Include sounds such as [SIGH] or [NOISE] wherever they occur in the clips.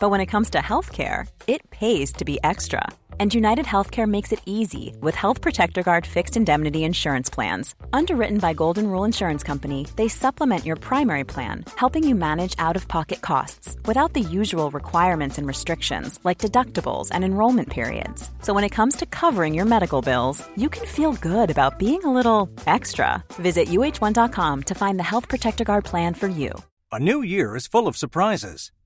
but when it comes to healthcare, it pays to be extra. And United Healthcare makes it easy with Health Protector Guard fixed indemnity insurance plans. Underwritten by Golden Rule Insurance Company, they supplement your primary plan, helping you manage out of pocket costs without the usual requirements and restrictions like deductibles and enrollment periods. So when it comes to covering your medical bills, you can feel good about being a little extra. Visit uh1.com to find the Health Protector Guard plan for you. A new year is full of surprises,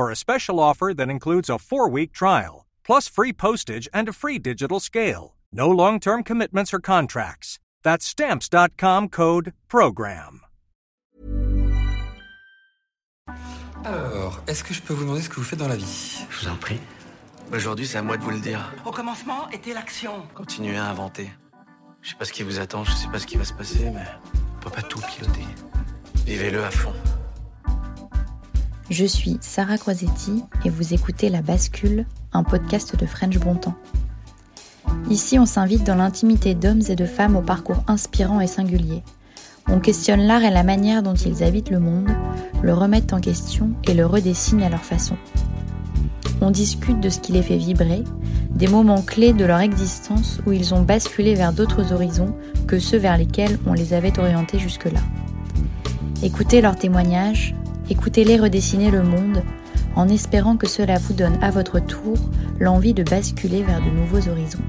for a special offer that includes a four week trial, plus free postage and a free digital scale. No long term commitments or contracts. That's stamps.com code PROGRAM. Alors, est-ce que je peux vous demander ce que vous faites dans la vie Je vous en prie. Aujourd'hui, c'est à moi de vous le dire. Au commencement était l'action. Continuez à inventer. Je sais pas ce qui vous attend, je sais pas ce qui va se passer, mais on peut pas tout piloter. Vivez-le à fond. Je suis Sarah Croisetti et vous écoutez La Bascule, un podcast de French Bontemps. Ici, on s'invite dans l'intimité d'hommes et de femmes au parcours inspirant et singulier. On questionne l'art et la manière dont ils habitent le monde, le remettent en question et le redessinent à leur façon. On discute de ce qui les fait vibrer, des moments clés de leur existence où ils ont basculé vers d'autres horizons que ceux vers lesquels on les avait orientés jusque-là. Écoutez leurs témoignages, écoutez-les redessiner le monde en espérant que cela vous donne à votre tour l'envie de basculer vers de nouveaux horizons.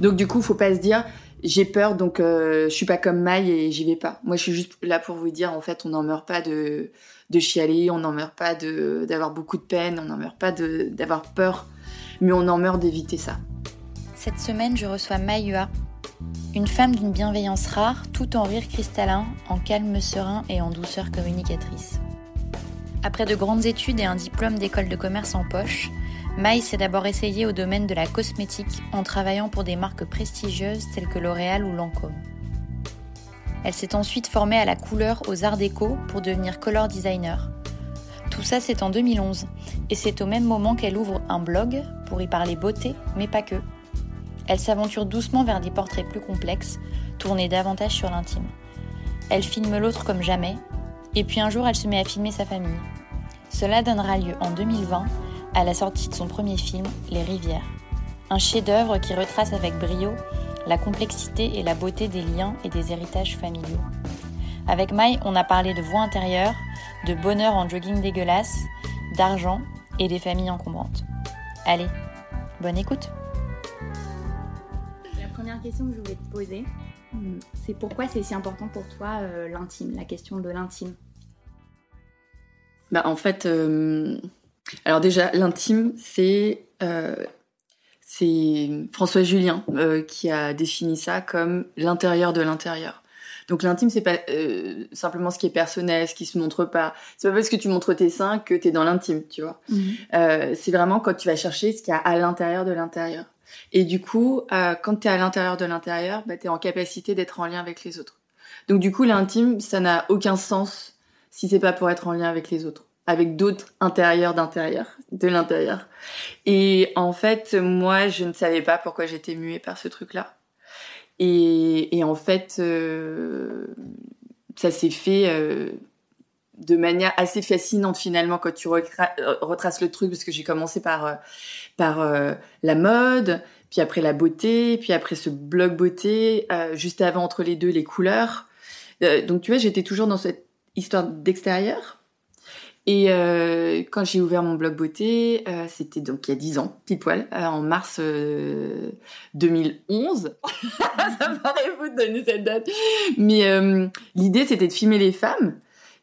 Donc du coup, faut pas se dire j'ai peur donc euh, je suis pas comme Maï et j'y vais pas. Moi, je suis juste là pour vous dire en fait, on n'en meurt pas de de chialer, on n'en meurt pas de d'avoir beaucoup de peine, on n'en meurt pas de d'avoir peur, mais on en meurt d'éviter ça. Cette semaine, je reçois Maïua, une femme d'une bienveillance rare, tout en rire cristallin, en calme serein et en douceur communicatrice. Après de grandes études et un diplôme d'école de commerce en poche, Maï s'est d'abord essayée au domaine de la cosmétique en travaillant pour des marques prestigieuses telles que L'Oréal ou Lancôme. Elle s'est ensuite formée à la couleur aux arts déco pour devenir color designer. Tout ça c'est en 2011 et c'est au même moment qu'elle ouvre un blog pour y parler beauté mais pas que. Elle s'aventure doucement vers des portraits plus complexes, tournés davantage sur l'intime. Elle filme l'autre comme jamais et puis un jour elle se met à filmer sa famille. Cela donnera lieu en 2020 à la sortie de son premier film, Les Rivières. Un chef-d'œuvre qui retrace avec brio la complexité et la beauté des liens et des héritages familiaux. Avec Mai, on a parlé de voix intérieure, de bonheur en jogging dégueulasse, d'argent et des familles encombrantes. Allez, bonne écoute première question que je voulais te poser, hmm, c'est pourquoi c'est si important pour toi euh, l'intime, la question de l'intime? Bah, En fait, euh, alors déjà, l'intime, c'est euh, François Julien euh, qui a défini ça comme l'intérieur de l'intérieur. Donc l'intime, c'est pas euh, simplement ce qui est personnel, ce qui se montre pas. C'est pas parce que tu montres tes seins que tu es dans l'intime, tu vois. Euh, c'est vraiment quand tu vas chercher ce qu'il y a à l'intérieur de l'intérieur. Et du coup, euh, quand tu es à l'intérieur de l'intérieur, bah, tu es en capacité d'être en lien avec les autres. Donc du coup, l'intime, ça n'a aucun sens si c'est pas pour être en lien avec les autres avec d'autres intérieurs d'intérieur, de l'intérieur. Et en fait, moi, je ne savais pas pourquoi j'étais muée par ce truc-là. Et, en fait, euh, ça s'est fait euh, de manière assez fascinante finalement quand tu euh, retraces le truc, parce que j'ai commencé par, euh, par euh, la mode, puis après la beauté, puis après ce blog beauté, euh, juste avant entre les deux les couleurs. Euh, donc tu vois, j'étais toujours dans cette histoire d'extérieur. Et quand j'ai ouvert mon blog beauté, c'était donc il y a 10 ans, pile poil, en mars 2011. [LAUGHS] Ça me paraît fou de donner cette date. Mais l'idée, c'était de filmer les femmes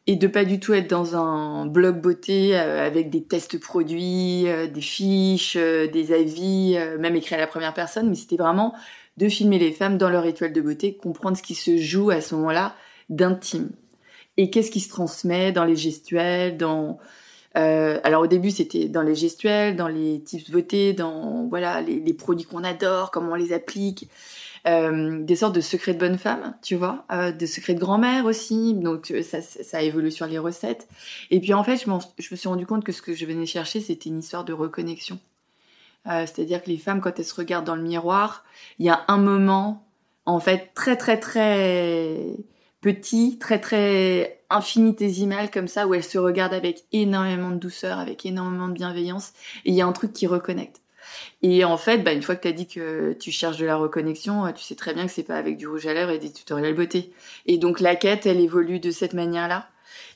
et de pas du tout être dans un blog beauté avec des tests produits, des fiches, des avis, même écrit à la première personne, mais c'était vraiment de filmer les femmes dans leur rituel de beauté, comprendre ce qui se joue à ce moment-là d'intime. Et qu'est-ce qui se transmet dans les gestuels, dans euh, alors au début c'était dans les gestuels, dans les tips beauté, dans voilà les, les produits qu'on adore, comment on les applique, euh, des sortes de secrets de bonne femme, tu vois, euh, des secrets de grand-mère aussi. Donc euh, ça, ça évolue sur les recettes. Et puis en fait je, je me suis rendu compte que ce que je venais chercher c'était une histoire de reconnexion. Euh, c'est-à-dire que les femmes, quand elles se regardent dans le miroir, il y a un moment, en fait, très très très petit, très très infinitésimal comme ça, où elles se regardent avec énormément de douceur, avec énormément de bienveillance, et il y a un truc qui reconnecte. Et en fait, bah, une fois que tu as dit que tu cherches de la reconnexion, tu sais très bien que c'est pas avec du rouge à lèvres et des tutoriels beauté. Et donc la quête, elle évolue de cette manière-là.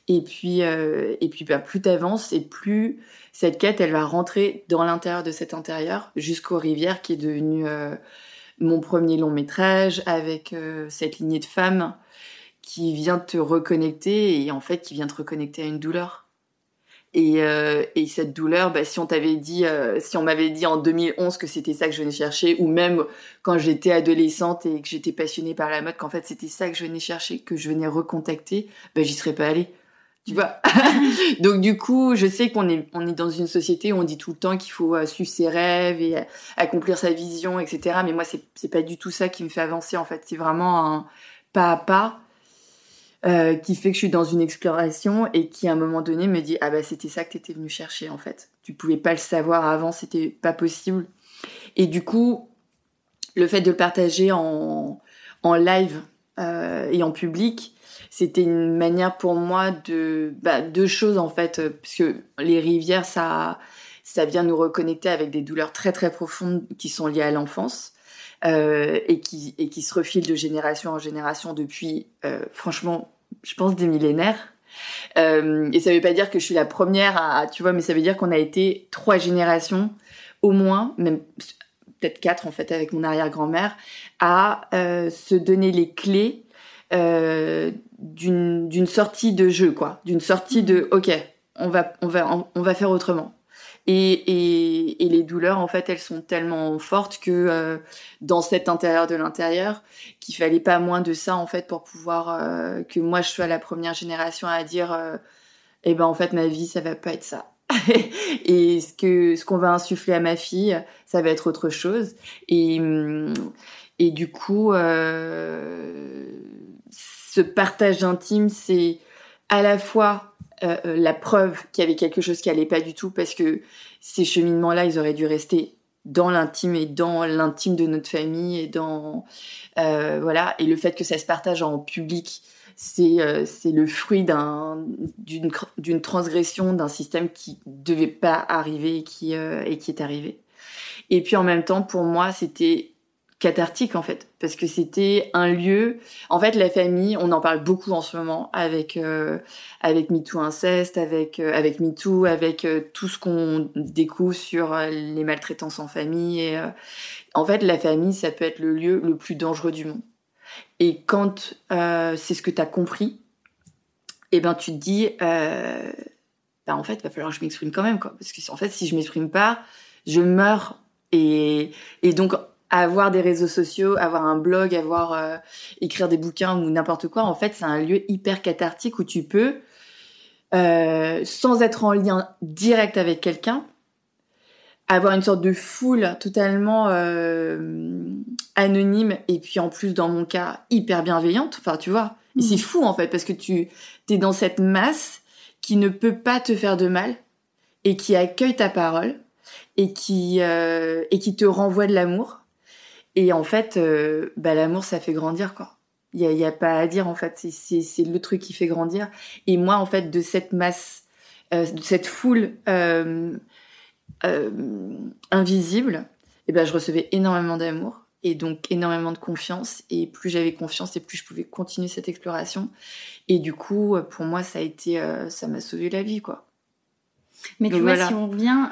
Et puis, euh, et puis bah, plus t'avances et plus cette quête, elle va rentrer dans l'intérieur de cet intérieur jusqu'aux rivières qui est devenu euh, mon premier long métrage avec euh, cette lignée de femmes qui vient te reconnecter et en fait qui vient te reconnecter à une douleur. Et, euh, et cette douleur, bah, si on t'avait dit, si on m'avait dit en 2011 que c'était ça que je venais chercher, ou même quand j'étais adolescente et que j'étais passionnée par la mode, qu'en fait c'était ça que je venais chercher, que je venais recontacter, bah, j'y serais pas allée tu vois? [LAUGHS] Donc du coup, je sais qu'on est on est dans une société où on dit tout le temps qu'il faut euh, suivre ses rêves et euh, accomplir sa vision, etc. Mais moi, c'est c'est pas du tout ça qui me fait avancer en fait. C'est vraiment un pas à pas euh, qui fait que je suis dans une exploration et qui à un moment donné me dit ah bah c'était ça que t'étais venu chercher en fait. Tu pouvais pas le savoir avant, c'était pas possible. Et du coup, le fait de le partager en en live euh, et en public, c'était une manière pour moi de bah, deux choses en fait, euh, parce que les rivières, ça, ça vient nous reconnecter avec des douleurs très très profondes qui sont liées à l'enfance. Euh, et qui et qui se refilent de génération en génération depuis euh, franchement je pense des millénaires. Euh, et ça veut pas dire que je suis la première à tu vois mais ça veut dire qu'on a été trois générations au moins même peut-être quatre en fait avec mon arrière-grand-mère à euh, se donner les clés euh, d'une sortie de jeu, quoi, d'une sortie de ok, on va on va on va faire autrement. Et, les douleurs, en fait, elles sont tellement fortes que euh, dans cet intérieur de l'intérieur, qu'il fallait pas moins de ça, en fait, pour pouvoir euh, que moi je sois la première génération à dire, euh, eh ben en fait ma vie ça va pas être ça. [LAUGHS] et ce que ce qu'on va insuffler à ma fille, ça va être autre chose. Et et du coup, euh, ce partage intime, c'est à la fois euh, euh, la preuve qu'il y avait quelque chose qui allait pas du tout parce que ces cheminements-là, ils auraient dû rester dans l'intime et dans l'intime de notre famille et dans euh, voilà. Et le fait que ça se partage en public c'est c'est le fruit d'un d'une d'une transgression d'un système qui devait pas arriver et qui et qui est arrivé. Et puis en même temps pour moi c'était cathartique en fait. Parce que c'était un lieu. En fait la famille on en parle beaucoup en ce moment avec euh, avec MeToo inceste avec euh, avec MeToo avec euh, tout ce qu'on découvre sur euh, les maltraitances en famille et en fait la famille ça peut être le lieu le plus dangereux du monde. Et quand c'est ce que tu as compris et eh ben tu te dis ben en fait il va falloir que je m'exprime quand même quoi. Parce que en fait si je m'exprime pas je meurs. Et et donc avoir des réseaux sociaux, avoir un blog, avoir euh, écrire des bouquins ou n'importe quoi, en fait, c'est un lieu hyper cathartique où tu peux, euh, sans être en lien direct avec quelqu'un, avoir une sorte de foule totalement euh, anonyme et puis en plus dans mon cas hyper bienveillante. Enfin, tu vois, mmh. c'est fou en fait parce que tu es dans cette masse qui ne peut pas te faire de mal et qui accueille ta parole et qui euh, et qui te renvoie de l'amour et en fait, euh, bah, l'amour, ça fait grandir, quoi. Il y a, y a, pas à dire, en fait. C'est le truc qui fait grandir. Et moi, en fait, de cette masse, euh, de cette foule euh, invisible, eh ben, je recevais énormément d'amour et donc énormément de confiance. Et plus j'avais confiance, et plus je pouvais continuer cette exploration. Et du coup, pour moi, ça a été, ça m'a sauvé la vie, quoi. Mais tu vois, voilà. si on revient,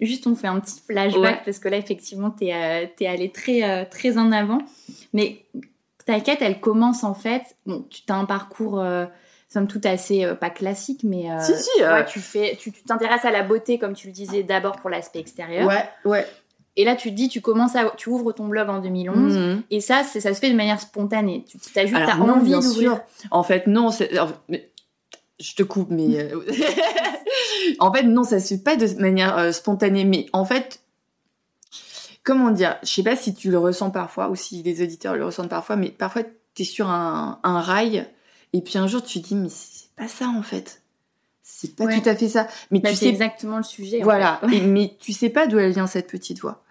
juste on fait un petit flashback, Ouais. parce que là, effectivement, t'es euh, t'es allé très, euh, très en avant. Mais ta quête, elle commence en fait. Bon, tu as un parcours, euh, somme toute, assez, euh, pas classique, mais. euh, Si, si, tu euh, tu fais, tu tu t'intéresses à la beauté, comme tu le disais, d'abord pour l'aspect extérieur. Ouais, ouais. Et là, tu te dis, tu commences à, tu ouvres ton blog en 2011. Mhm. Et ça, ça se fait de manière spontanée. Tu as juste Alors t'as non, envie d'ouvrir. En fait, non. c'est- alors, mais- Je te coupe, mais euh, [LAUGHS] en fait, non, ça se fait pas de manière euh, spontanée. Mais en fait, comment dire Je sais pas si tu le ressens parfois ou si les auditeurs le ressentent parfois, mais parfois t'es sur un, un rail et puis un jour tu te dis mais c'est pas ça en fait. C'est pas Ouais. tout à fait ça. Mais Bah, tu c'est sais exactement le sujet. en Voilà, fait. [LAUGHS] Et- mais tu sais pas d'où elle vient cette petite voix.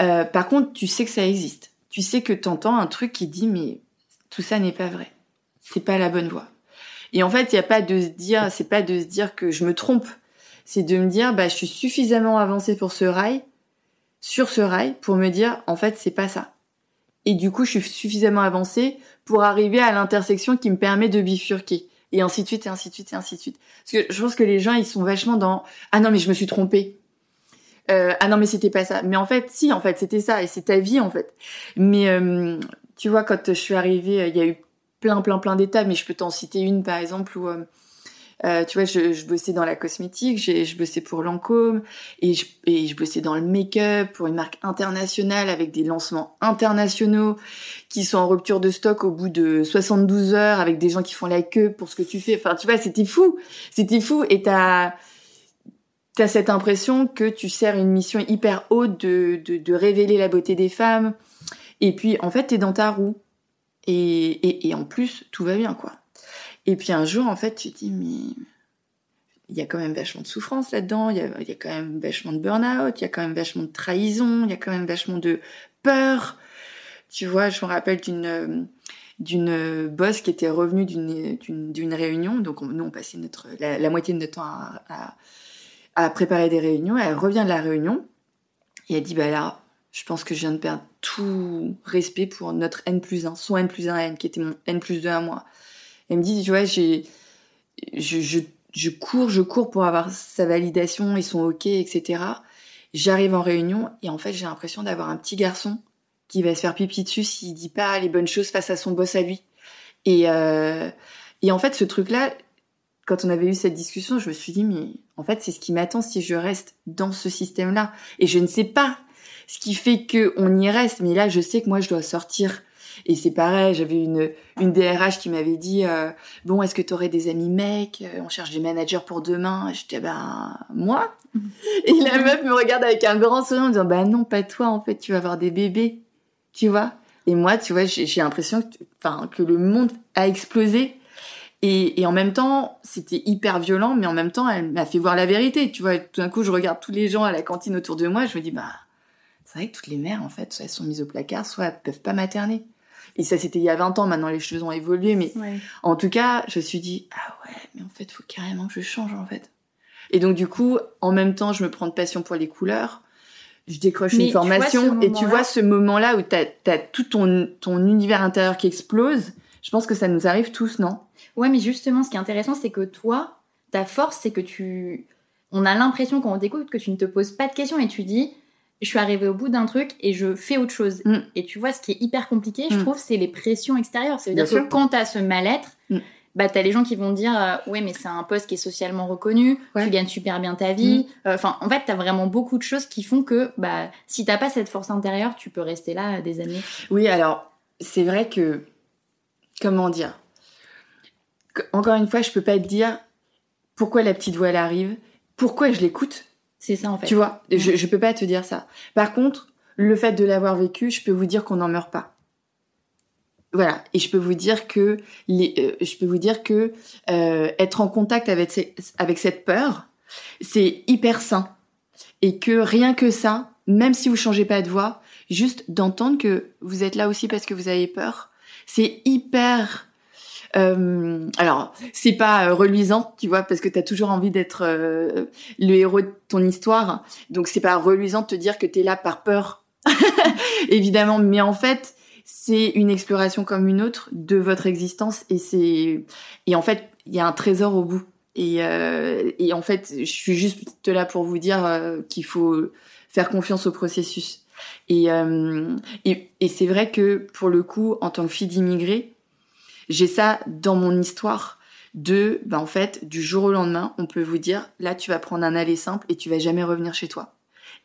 Euh, par contre, tu sais que ça existe. Tu sais que t'entends un truc qui dit mais tout ça n'est pas vrai. C'est pas la bonne voie. Et en fait, il y a pas de se dire, c'est pas de se dire que je me trompe. C'est de me dire bah je suis suffisamment avancée pour ce rail, sur ce rail pour me dire en fait c'est pas ça. Et du coup, je suis suffisamment avancée pour arriver à l'intersection qui me permet de bifurquer. Et ainsi de suite, et ainsi de suite, et ainsi de suite. Parce que je pense que les gens, ils sont vachement dans ah non mais je me suis trompée. Euh, ah non mais c'était pas ça. Mais en fait, si en fait c'était ça et c'est ta vie en fait. Mais euh, tu vois quand je suis arrivée, euh, il y a eu plein plein plein d'étapes. Mais je peux t'en citer une par exemple où euh, euh, tu vois je, je bossais dans la cosmétique, j'ai- je bossais pour Lancôme et je, et je bossais dans le make-up pour une marque internationale avec des lancements internationaux qui sont en rupture de stock au bout de 72 heures avec des gens qui font la queue pour ce que tu fais. Enfin tu vois c'était fou, c'était fou et t'as T'as cette impression que tu sers une mission hyper haute de, de, de révéler la beauté des femmes. Et puis, en fait, t'es dans ta roue. Et, en plus, tout va bien, quoi. Et puis un jour, en fait, tu te dis, mais il y a quand même vachement de souffrance là-dedans, il y a, y a quand même vachement de burn-out, il y a quand même vachement de trahison, il y a quand même vachement de peur. Tu vois, je me rappelle d'une d'une boss qui était revenue d'une réunion, donc on- nous on passait notre la, la moitié de notre temps à, à à préparer des réunions. Elle revient de la réunion et elle dit bah là, je pense que je viens de perdre tout respect pour notre N plus 1, son N plus 1 N, qui était mon N plus 2 à moi. Elle me dit, tu vois, j'ai, je, je, cours, je cours pour avoir sa validation et son OK, etc. J'arrive en réunion et en fait, j'ai l'impression d'avoir un petit garçon qui va se faire pipi dessus s'il dit pas les bonnes choses face à son boss à lui. Et, euh, et en fait, ce truc-là, quand on avait eu cette discussion, je me suis dit, mais en fait, c'est ce qui m'attend si je reste dans ce système-là. Et je ne sais pas ce qui fait que on y reste, mais là, je sais que moi, je dois sortir. Et c'est pareil, j'avais une, une DRH qui m'avait dit, euh, bon, est-ce que tu aurais des amis mecs? Euh, On cherche des managers pour demain. Et J'étais, ben, moi [LAUGHS] Et la meuf me regarde avec un grand sourire en me disant, bah non, pas toi, en fait, tu vas avoir des bébés. Tu vois? Et moi, tu vois, j'ai j'ai l'impression que, que le monde a explosé. Et, et en même temps, c'était hyper violent, mais en même temps, elle m'a fait voir la vérité. Tu vois, tout d'un coup, je regarde tous les gens à la cantine autour de moi, je me dis, bah, c'est vrai que toutes les mères, en fait, soit elles sont mises au placard, soit elles peuvent pas materner. Et ça, c'était il y a 20 ans, maintenant les choses ont évolué, mais Ouais. en tout cas, je me suis dit, ah ouais, mais en fait, faut carrément que je change, en fait. Et donc, du coup, en même temps, je me prends de passion pour les couleurs. Je décroche Mais une formation et tu vois ce moment-là où t'as as tout ton, ton univers intérieur qui explose. Je pense que ça nous arrive tous, non? Ouais, mais justement, ce qui est intéressant, c'est que toi, ta force, c'est que tu. On a l'impression quand on t'écoute que tu ne te poses pas de questions et tu dis je suis arrivée au bout d'un truc et je fais autre chose. Mm. Et tu vois, ce qui est hyper compliqué, je Mm. trouve, c'est les pressions extérieures. Ça veut Bien dire que quand t'as ce mal-être, Mm. bah t'as les gens qui vont dire euh, ouais, mais c'est un poste qui est socialement reconnu, Ouais. Mm. tu gagnes super bien ta vie. Euh, Enfin, en fait, t'as vraiment beaucoup de choses qui font que bah si t'as pas cette force intérieure, tu peux rester là euh, des années. Oui, alors, c'est vrai que. Comment dire? Encore une fois, je peux pas te dire pourquoi la petite voix elle arrive, pourquoi je l'écoute. C'est ça en fait. Tu vois, je, je peux pas te dire ça. Par contre, le fait de l'avoir vécu, je peux vous dire qu'on n'en meurt pas. Voilà, et je peux vous dire que les, euh, je peux vous dire que euh, être en contact avec, ces- avec cette peur, c'est hyper sain, et que rien que ça, même si vous changez pas de voix, juste d'entendre que vous êtes là aussi parce que vous avez peur, c'est hyper euh, alors, c'est pas euh, reluisant, tu vois, parce que t'as toujours envie d'être euh, le héros de ton histoire. Donc, c'est pas reluisant de te dire que t'es là par peur, [LAUGHS] évidemment. Mais en fait, c'est une exploration comme une autre de votre existence, et c'est et en fait, il y a un trésor au bout. Et, euh, et en fait, je suis juste là pour vous dire euh, qu'il faut faire confiance au processus. Et, euh, et, et c'est vrai que pour le coup, en tant que fille d'immigré, j'ai ça dans mon histoire de, ben en fait, du jour au lendemain, on peut vous dire, là, tu vas prendre un aller simple et tu vas jamais revenir chez toi.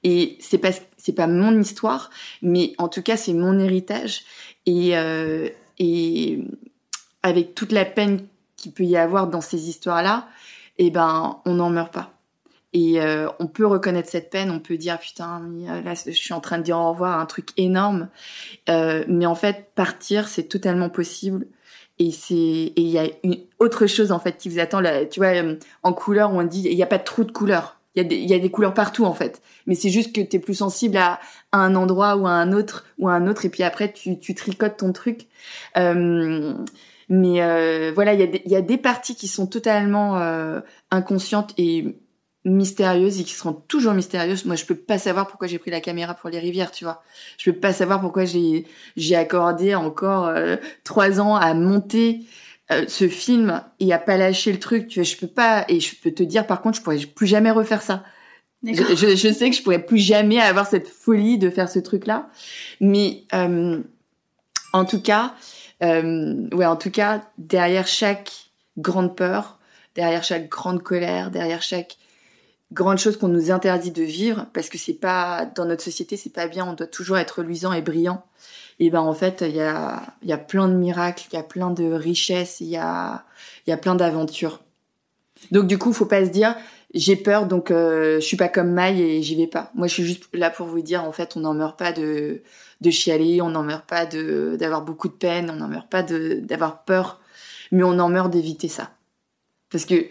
Et c'est pas c'est pas mon histoire, mais en tout cas c'est mon héritage. Et euh, et avec toute la peine qu'il peut y avoir dans ces histoires-là, eh ben on n'en meurt pas. Et euh, on peut reconnaître cette peine, on peut dire putain euh, là je suis en train de dire au revoir un truc énorme, mais en fait partir c'est totalement possible. Et c'est et il y a une autre chose en fait qui vous attend là, tu vois en couleur on dit il n'y a pas de trou de couleur il y, a des, couleurs partout en fait. Mais c'est juste que tu es plus sensible à, un endroit ou à un autre ou à un autre et puis après tu, tricotes ton truc. Euh, mais euh, voilà, il y, a des, il y a des parties qui sont totalement euh, inconscientes et mystérieuses et qui seront toujours mystérieuses. Moi, je peux pas savoir pourquoi j'ai pris la caméra pour les rivières, tu vois. Je peux pas savoir pourquoi j'ai j'ai accordé encore euh, trois ans à monter euh, ce film et à pas lâcher le truc. Tu vois, je peux pas et je peux te dire par contre, je pourrais plus jamais refaire ça. Je, je, sais que je pourrais plus jamais avoir cette folie de faire ce truc-là, mais euh, en tout cas, euh, ouais, en tout cas, derrière chaque grande peur, derrière chaque grande colère, derrière chaque grande chose qu'on nous interdit de vivre, parce que c'est pas dans notre société, c'est pas bien. On doit toujours être luisant et brillant et ben en fait il y a il y a plein de miracles, il y a plein de richesses, il y a il y a plein d'aventures. Donc du coup, faut pas se dire j'ai peur donc euh, je suis pas comme Maï et j'y vais pas. Moi je suis juste là pour vous dire en fait on n'en meurt pas de de chialer, on n'en meurt pas de d'avoir beaucoup de peine, on n'en meurt pas de d'avoir peur, mais on en meurt d'éviter ça. Parce que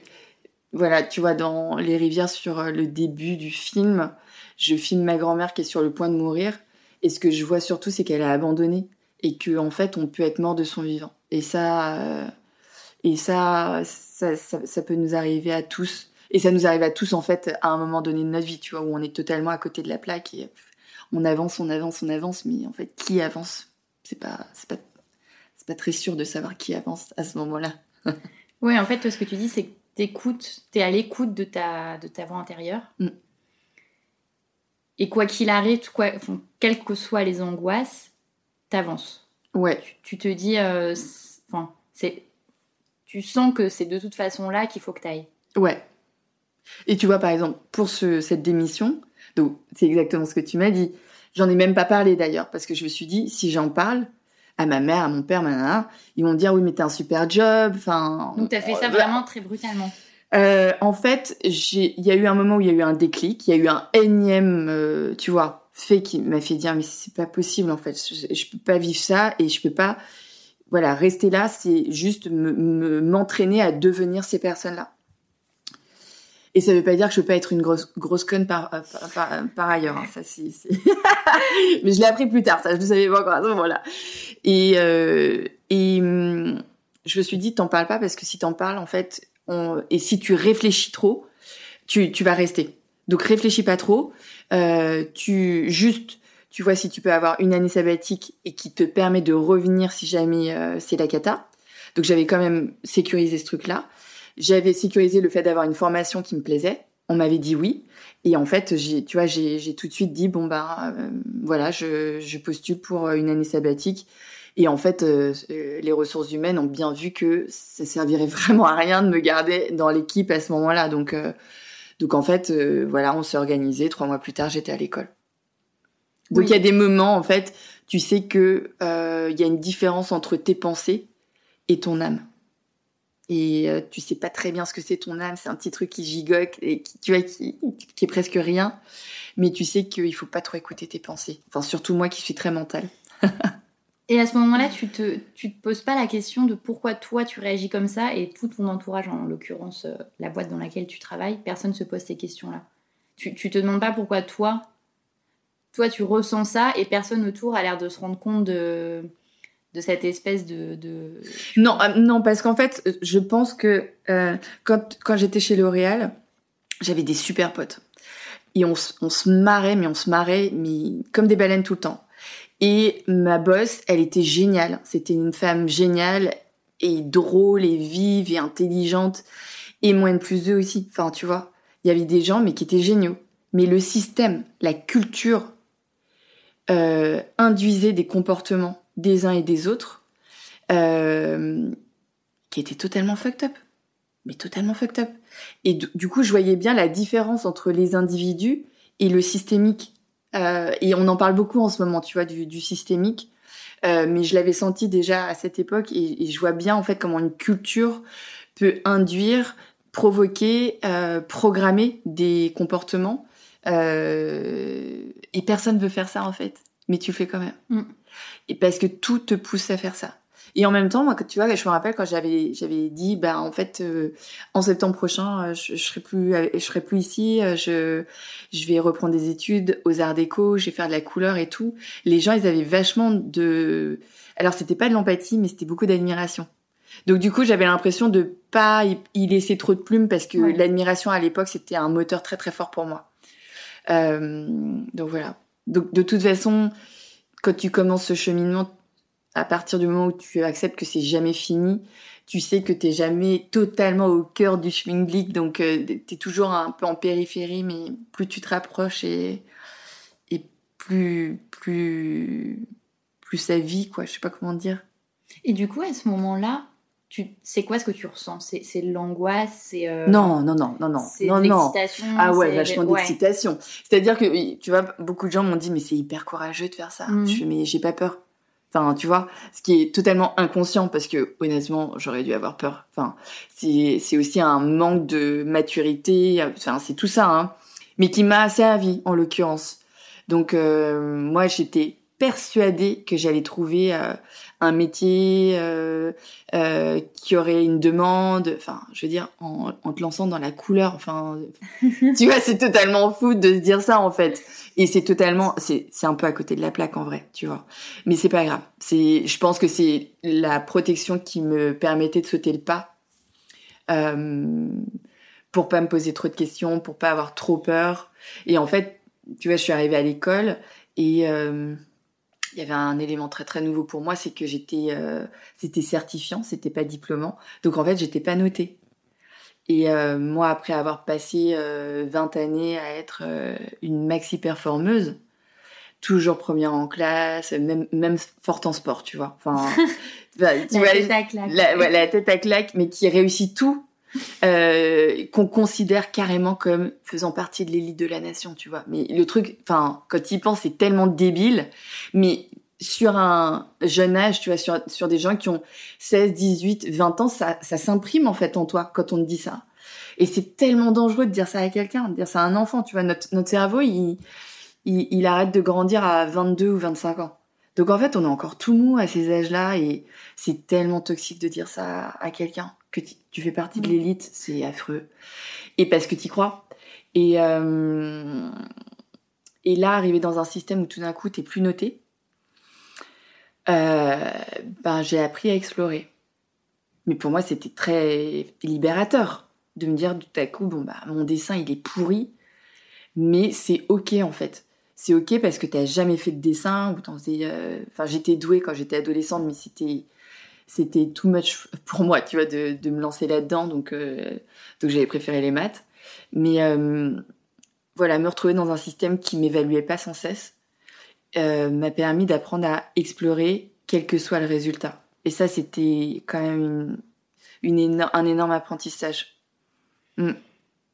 voilà, tu vois dans les rivières sur le début du film, je filme ma grand-mère qui est sur le point de mourir et ce que je vois surtout, c'est qu'elle a abandonné et que en fait, on peut être mort de son vivant. Et ça, euh, et ça, ça, ça, peut nous arriver à tous. Et ça nous arrive à tous en fait à un moment donné de notre vie, tu vois, où on est totalement à côté de la plaque et on avance, on avance, on avance, mais en fait, qui avance? C'est pas, c'est pas, c'est pas très sûr de savoir qui avance à ce moment-là. [LAUGHS] oui, en fait, ce que tu dis, c'est t'écoutes, t'es à l'écoute de ta, de ta voix intérieure. Mm. Et quoi qu'il arrive, quoi, quelles que soient les angoisses, t'avances. Ouais. Tu, te dis, euh, enfin, c'est, tu sens que c'est de toute façon là qu'il faut que t'ailles. Ouais. Et tu vois, par exemple, pour ce, cette démission, donc c'est exactement ce que tu m'as dit. J'en ai même pas parlé d'ailleurs, parce que je me suis dit, si j'en parle à ma mère, à mon père, ils vont me dire, oui, mais t'as un super job, enfin. Donc t'as fait ça vraiment très brutalement. Euh, en fait, il y a eu un moment où il y a eu un déclic, il y a eu un énième, euh, tu vois, fait qui m'a fait dire mais c'est pas possible en fait, je, je, peux pas vivre ça et je peux pas, voilà, rester là, c'est juste m'entraîner à devenir ces personnes-là. Et ça veut pas dire que je peux pas être une grosse grosse conne par euh, par, ailleurs, hein, ça [LAUGHS] mais je l'ai appris plus tard, ça je ne savais pas encore à ce moment-là. Et euh, et hum, je me suis dit t'en parles pas parce que si t'en parles en fait et si tu réfléchis trop, tu, tu vas rester. Donc réfléchis pas trop. Euh, tu juste, tu vois si tu peux avoir une année sabbatique et qui te permet de revenir si jamais euh, c'est la cata. Donc j'avais quand même sécurisé ce truc-là. J'avais sécurisé le fait d'avoir une formation qui me plaisait. On m'avait dit oui. Et en fait, j'ai, tu vois, j'ai, tout de suite dit bon bah euh, voilà, je, je postule pour une année sabbatique et en fait, euh, euh, les ressources humaines ont bien vu que ça servirait [LAUGHS] vraiment à rien de me garder dans l'équipe à ce moment-là. Donc, euh, donc en fait, voilà, on s'est organisé. Trois mois plus tard, j'étais à l'école. Donc il y a des moments, en fait, tu sais que il y a une différence entre tes pensées et ton âme. Et tu sais pas très bien ce que c'est ton âme. C'est un petit truc qui gigote et qui, qui est presque rien. Mais tu sais qu'il faut pas trop écouter tes pensées. Enfin, surtout moi qui suis très mentale. [LAUGHS] Et à ce moment-là, tu te, tu te poses pas la question de pourquoi toi tu réagis comme ça et tout ton entourage, en l'occurrence euh, la boîte dans laquelle tu travailles, personne se pose ces questions-là. Tu, tu te demandes pas pourquoi toi, toi tu ressens ça et personne autour a l'air de se rendre compte de, de cette espèce de. Non, euh, non, parce qu'en fait, je pense que euh, quand, quand j'étais chez L'Oréal, j'avais des super potes. Et on, se marrait, mais on se marrait mais comme des baleines tout le temps. Et ma boss, elle était géniale. C'était une femme géniale et drôle et vive et intelligente. Et moins de plus 2 aussi. Enfin, tu vois, il y avait des gens, mais qui étaient géniaux. Mais le système, la culture, euh, induisait des comportements des uns et des autres euh, qui étaient totalement fucked up. Mais totalement fucked up. Et du, coup, je voyais bien la différence entre les individus et le systémique. Euh, et on en parle beaucoup en ce moment, tu vois, du, systémique. Euh, mais je l'avais senti déjà à cette époque et, je vois bien en fait comment une culture peut induire, provoquer, programmer des comportements. Et personne veut faire ça en fait, mais tu le fais quand même. Mm. Et parce que tout te pousse à faire ça. Et en même temps, moi, tu vois, je me rappelle quand j'avais j'avais dit, bah en fait, euh, en septembre prochain, euh, je, je serai plus, je serai plus ici. euh, Je je vais reprendre des études aux Arts Déco, je vais faire de la couleur et tout. Les gens, ils avaient vachement de, alors c'était pas de l'empathie, mais c'était beaucoup d'admiration. Donc du coup, j'avais l'impression de pas y- y laisser trop de plumes parce que Ouais. l'admiration à l'époque, c'était un moteur très très fort pour moi. Euh, donc voilà. Donc de toute façon, quand tu commences ce cheminement, à partir du moment où tu acceptes que c'est jamais fini, tu sais que t'es jamais totalement au cœur du schmingblick, donc euh, t'es toujours un peu en périphérie, mais plus tu te rapproches et, et plus plus plus ça vit quoi. Je sais pas comment dire. Et du coup, à ce moment-là, tu... c'est quoi ce que tu ressens? C'est c'est l'angoisse C'est euh, Non non non non non c'est non non. l'excitation Ah ouais, c'est- vachement ouais. d'excitation. C'est-à-dire que, tu vois, beaucoup de gens m'ont dit, mais c'est hyper courageux de faire ça. Mhm. Je fais, mais j'ai pas peur. Enfin, tu vois, ce qui est totalement inconscient parce que, honnêtement, j'aurais dû avoir peur. Enfin, c'est, c'est aussi un manque de maturité. Enfin, c'est tout ça, hein. Mais qui m'a servi, en l'occurrence. Donc, euh, moi, j'étais persuadée que j'allais trouver euh, un métier euh, euh, qui aurait une demande. Enfin, je veux dire, en, en te lançant dans la couleur. Enfin, [LAUGHS] tu vois, c'est totalement fou de se dire ça en fait. Et c'est totalement, c'est, c'est un peu à côté de la plaque en vrai, tu vois. Mais c'est pas grave. C'est, je pense que c'est la protection qui me permettait de sauter le pas, euh, pour pas me poser trop de questions, pour pas avoir trop peur. Et en fait, tu vois, je suis arrivée à l'école et euh, il y avait un élément très très nouveau pour moi, c'est que j'étais, euh, c'était certifiant, c'était pas diplômant. Donc en fait, j'étais pas notée. Et euh, moi, après avoir passé euh, 20 années à être euh, une maxi performeuse, toujours première en classe, même, même forte en sport, tu vois. Enfin, [LAUGHS] bah, tu La vois, tête à claque. la, ouais, la tête à claque, mais qui réussit tout, euh, qu'on considère carrément comme faisant partie de l'élite de la nation, tu vois. Mais le truc, enfin, quand il pense, c'est tellement débile, mais sur un jeune âge, tu vois, sur, des gens qui ont 16, 18, 20 ans, ça, ça s'imprime en fait en toi quand on te dit ça. Et c'est tellement dangereux de dire ça à quelqu'un, de dire ça à un enfant, tu vois. Notre, notre cerveau, il, il, il arrête de grandir à 22 ou 25 ans. Donc en fait, on est encore tout mou à ces âges-là et c'est tellement toxique de dire ça à quelqu'un que tu- fais partie de l'élite, c'est affreux. Et parce que tu crois. Et euh, et là, arriver dans un système où tout d'un coup t'es plus noté, euh, ben j'ai appris à explorer. Mais pour moi, c'était très libérateur de me dire tout à coup, bon bah mon dessin il est pourri, mais c'est ok en fait. C'est ok parce que t'as jamais fait de dessin ou t'en faisais. euh, Enfin, j'étais douée quand j'étais adolescente, mais c'était c'était too much pour moi, tu vois, de, de me lancer là-dedans. Donc, euh, donc j'avais préféré les maths. Mais euh, voilà, me retrouver dans un système qui m'évaluait pas sans cesse euh, m'a permis d'apprendre à explorer, quel que soit le résultat. Et ça, c'était quand même une, une un énorme apprentissage. Mm.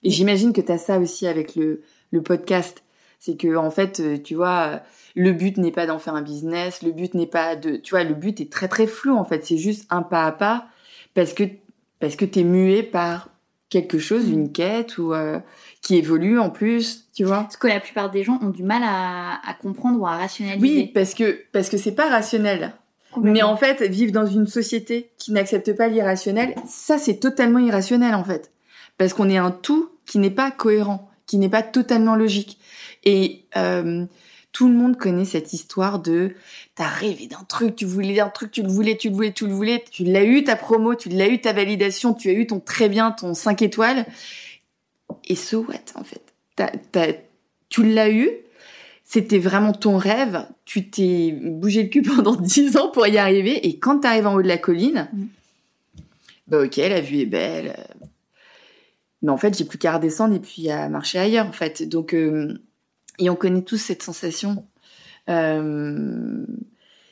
Et j'imagine que tu as ça aussi avec le, le podcast. C'est que, en fait, euh, tu vois, le but n'est pas d'en faire un business, le but n'est pas de. Tu vois, le but est très très flou, en fait. C'est juste un pas à pas parce que, parce que tu es muet par quelque chose, une quête ou euh, qui évolue en plus, tu vois. Parce que la plupart des gens ont du mal à, à comprendre ou à rationaliser. Oui, parce que parce que c'est pas rationnel. Mais en fait, vivre dans une société qui n'accepte pas l'irrationnel, ça c'est totalement irrationnel en fait. Parce qu'on est un tout qui n'est pas cohérent, qui n'est pas totalement logique. Et euh, tout le monde connaît cette histoire de t'as rêvé d'un truc, tu voulais un truc, tu le voulais, tu le voulais, tu le voulais, tu l'as eu ta promo, tu l'as eu ta validation, tu as eu ton très bien, ton 5 étoiles. Et so what en fait? T'as- t'as- Tu l'as eu, c'était vraiment ton rêve, tu t'es bougé le cul [LAUGHS] pendant 10 ans pour y arriver, et quand t'arrives en haut de la colline, Mm. bah ok, la vue est belle, euh, mais en fait, j'ai plus qu'à redescendre et puis à marcher ailleurs, en fait. Donc, euh, et on connaît tous cette sensation. Euh,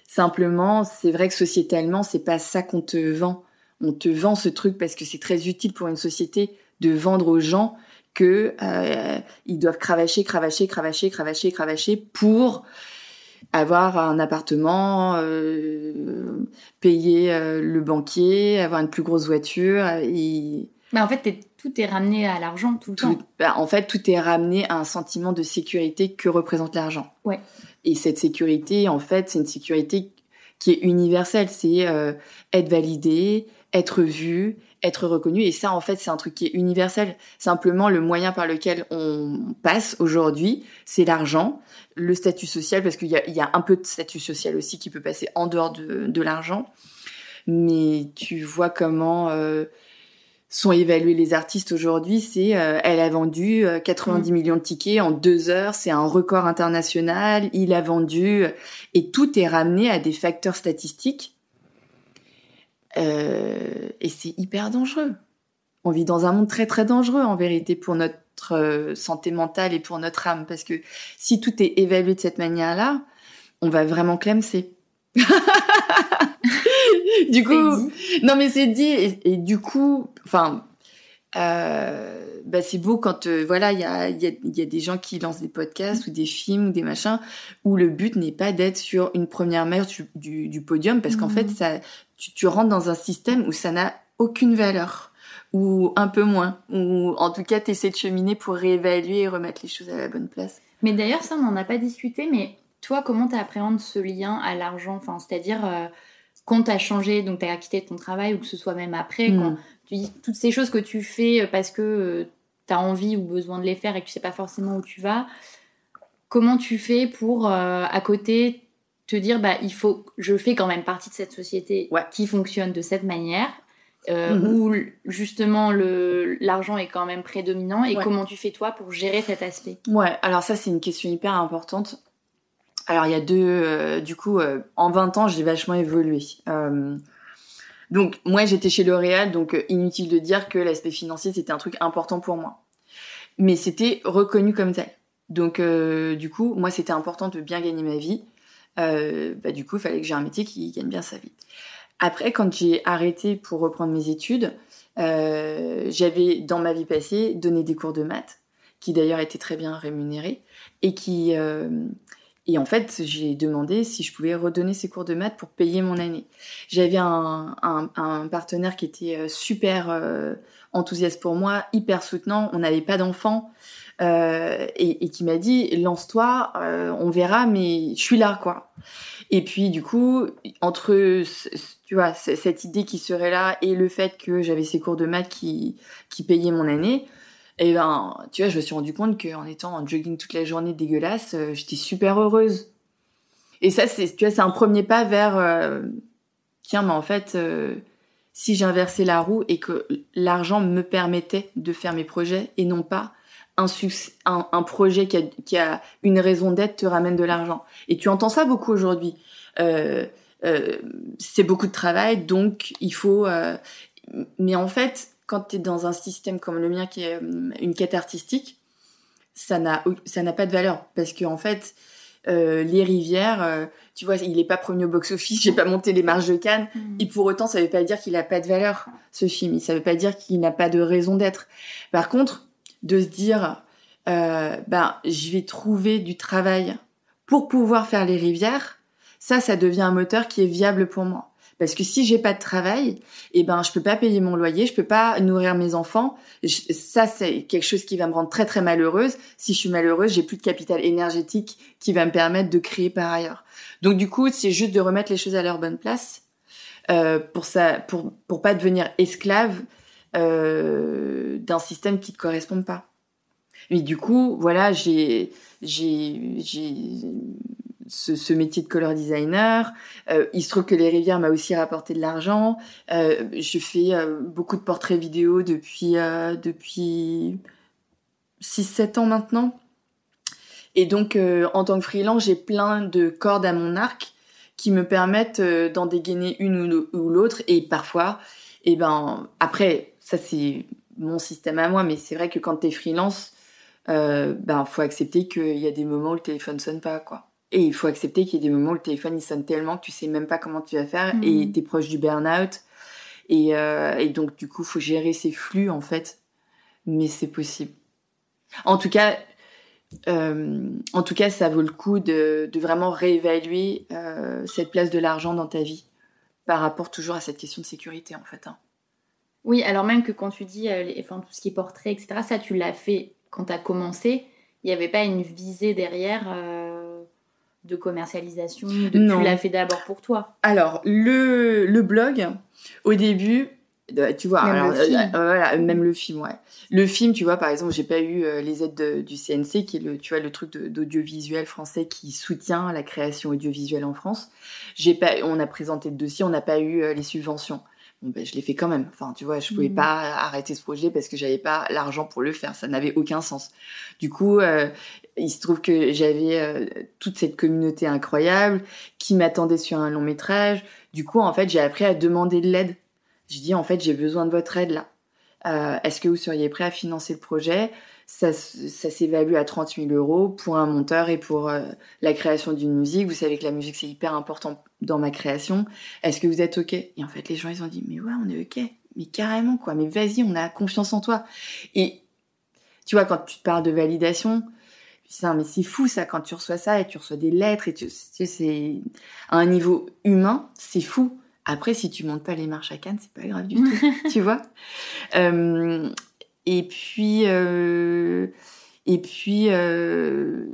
simplement, c'est vrai que sociétalement, c'est pas ça qu'on te vend. On te vend ce truc parce que c'est très utile pour une société de vendre aux gens que euh, ils doivent cravacher, cravacher, cravacher, cravacher, cravacher pour avoir un appartement, payer le banquier, avoir une plus grosse voiture. Bah en fait, tout est ramené à l'argent tout le temps. Bah, en fait, tout est ramené à un sentiment de sécurité que représente l'argent. Ouais. Et cette sécurité, en fait, c'est une sécurité qui est universelle. C'est euh, être validé, être vu, être reconnu. Et ça, en fait, c'est un truc qui est universel. Simplement, le moyen par lequel on passe aujourd'hui, c'est l'argent, le statut social, parce qu'il y a, y a, un peu de statut social aussi qui peut passer en dehors de, de l'argent. Mais tu vois comment euh, sont évalués les artistes aujourd'hui. C'est, euh, elle a vendu 90 euh, mmh. millions de tickets en deux heures. C'est un record international. Il a vendu, et tout est ramené à des facteurs statistiques euh, et c'est hyper dangereux. On vit dans un monde très très dangereux en vérité pour notre euh, santé mentale et pour notre âme parce que si tout est évalué de cette manière-là, on va vraiment clamser. [LAUGHS] du coup, non mais c'est dit et, du coup, enfin, euh, bah c'est beau quand euh, voilà il y a, y, a, y a des gens qui lancent des podcasts ou des films ou des machins où le but n'est pas d'être sur une première marche du, du, podium parce qu'en fait mmh. ça tu, tu rentres dans un système où ça n'a aucune valeur ou un peu moins ou en tout cas tu essaies de cheminer pour réévaluer et remettre les choses à la bonne place. Mais d'ailleurs ça on n'en a pas discuté mais toi comment tu appréhendes ce lien à l'argent? Enfin c'est-à-dire euh, quand tu as changé donc tu as quitté ton travail ou que ce soit même après mmh. quand tu dis toutes ces choses que tu fais parce que euh, tu as envie ou besoin de les faire et que tu sais pas forcément où tu vas, comment tu fais pour euh, à côté te dire bah il faut je fais quand même partie de cette société qui fonctionne de cette manière euh, mhm. où justement le l'argent est quand même prédominant et comment tu fais toi pour gérer cet aspect? Ouais, alors ça c'est une question hyper importante. Alors il y a deux euh, du coup en 20 ans, j'ai vachement évolué. donc moi j'étais chez L'Oréal donc inutile de dire que l'aspect financier c'était un truc important pour moi mais c'était reconnu comme tel. Donc euh, du coup, moi c'était important de bien gagner ma vie. Euh, bah, du coup, il fallait que j'ai un métier qui gagne bien sa vie. Après, quand j'ai arrêté pour reprendre mes études, euh, j'avais dans ma vie passée donné des cours de maths, qui d'ailleurs étaient très bien rémunérés, et qui et en fait, j'ai demandé si je pouvais redonner ces cours de maths pour payer mon année. J'avais un, un, un, partenaire qui était super enthousiaste pour moi, hyper soutenant. On n'avait pas d'enfants. Euh, et, et, qui m'a dit lance-toi, euh, on verra, mais je suis là quoi. Et puis du coup, entre tu vois cette idée qui serait là et le fait que j'avais ces cours de maths qui qui payaient mon année, et eh ben tu vois, je me suis rendu compte qu'en étant en jogging toute la journée dégueulasse, euh, j'étais super heureuse. Et ça c'est tu vois c'est un premier pas vers euh, tiens mais en fait euh, si j'inversais la roue et que l'argent me permettait de faire mes projets et non pas un, un, un projet qui a, qui a, une raison d'être te ramène de l'argent. Et tu entends ça beaucoup aujourd'hui. C'est beaucoup de travail, donc il faut... Mais en fait, quand tu es dans un système comme le mien qui est euh, une quête artistique, ça n'a ça n'a pas de valeur parce que en fait euh, les rivières, euh, tu vois, il est pas premier au box-office, [LAUGHS] j'ai pas monté les marges de Cannes, mm. et pour autant, ça veut pas dire qu'il a pas de valeur, ce film, ça veut pas dire qu'il n'a pas de raison d'être. Par contre, de se dire, euh, ben, je vais trouver du travail pour pouvoir faire les rivières, ça, ça devient un moteur qui est viable pour moi. Parce que si j'ai pas de travail, eh ben je peux pas payer mon loyer, je peux pas nourrir mes enfants. ça c'est quelque chose qui va me rendre très très malheureuse. Si je suis malheureuse, j'ai plus de capital énergétique qui va me permettre de créer par ailleurs. Donc du coup, c'est juste de remettre les choses à leur bonne place euh, pour ça, pour pour pas devenir esclave euh, d'un système qui te correspond pas. Mais du coup, voilà, j'ai j'ai j'ai ce, métier de color designer. Euh, il se trouve que les rivières m'a aussi rapporté de l'argent. Euh, je fais euh, beaucoup de portraits vidéo depuis depuis 6-7 ans maintenant. Et donc en tant que freelance, j'ai plein de cordes à mon arc qui me permettent d'en dégainer une ou l'autre. Et parfois, eh ben après, ça c'est mon système à moi, mais c'est vrai que quand t'es freelance, euh, ben faut accepter qu'il y a des moments où le téléphone sonne pas, quoi. Et il faut accepter qu'il y a des moments où le téléphone il sonne tellement que tu sais même pas comment tu vas faire Mhm. et t'es proche du burn-out. Et, euh, et donc du coup, faut gérer ces flux en fait, mais c'est possible. En tout cas, euh, en tout cas, ça vaut le coup de, de vraiment réévaluer euh, cette place de l'argent dans ta vie par rapport toujours à cette question de sécurité en fait. hein. Oui, alors même que quand tu dis euh, les- enfin, tout ce qui est portrait, etc., ça tu l'as fait quand tu as commencé. Il n'y avait pas une visée derrière de commercialisation. de- Non. Tu l'as fait d'abord pour toi. Alors, le, le blog, au début, euh, tu vois, Même alors, le film. euh, voilà, même le film, ouais. Le film, tu vois, par exemple, j'ai pas eu euh, les aides de- du CNC, qui est le, tu vois, le truc d'audiovisuel français qui soutient la création audiovisuelle en France. J'ai pas, on a présenté le dossier, on n'a pas eu euh, les subventions. Ben, je l'ai fait quand même. Enfin, tu vois, je pouvais Mhm. pas arrêter ce projet parce que j'avais pas l'argent pour le faire. Ça n'avait aucun sens. Du coup, euh, il se trouve que j'avais euh, toute cette communauté incroyable qui m'attendait sur un long métrage. Du coup, en fait, j'ai appris à demander de l'aide. Je dis, en fait, j'ai besoin de votre aide là. Euh, Est-ce que vous seriez prêt à financer le projet? Ça, ça s'évalue à 30 000 euros pour un monteur et pour euh, la création d'une musique. Vous savez que la musique, c'est hyper important dans ma création. Est-ce que vous êtes OK? Et en fait, les gens, ils ont dit, mais ouais, on est OK. Mais carrément, quoi. Mais vas-y, on a confiance en toi. Et tu vois, quand tu te parles de validation, Putain, mais c'est fou ça quand tu reçois ça et tu reçois des lettres et tu, tu sais, c'est à un niveau humain, c'est fou. Après, si tu montes pas les marches à Cannes, c'est pas grave du tout, [LAUGHS] tu vois. Euh, et puis, euh, et puis, euh,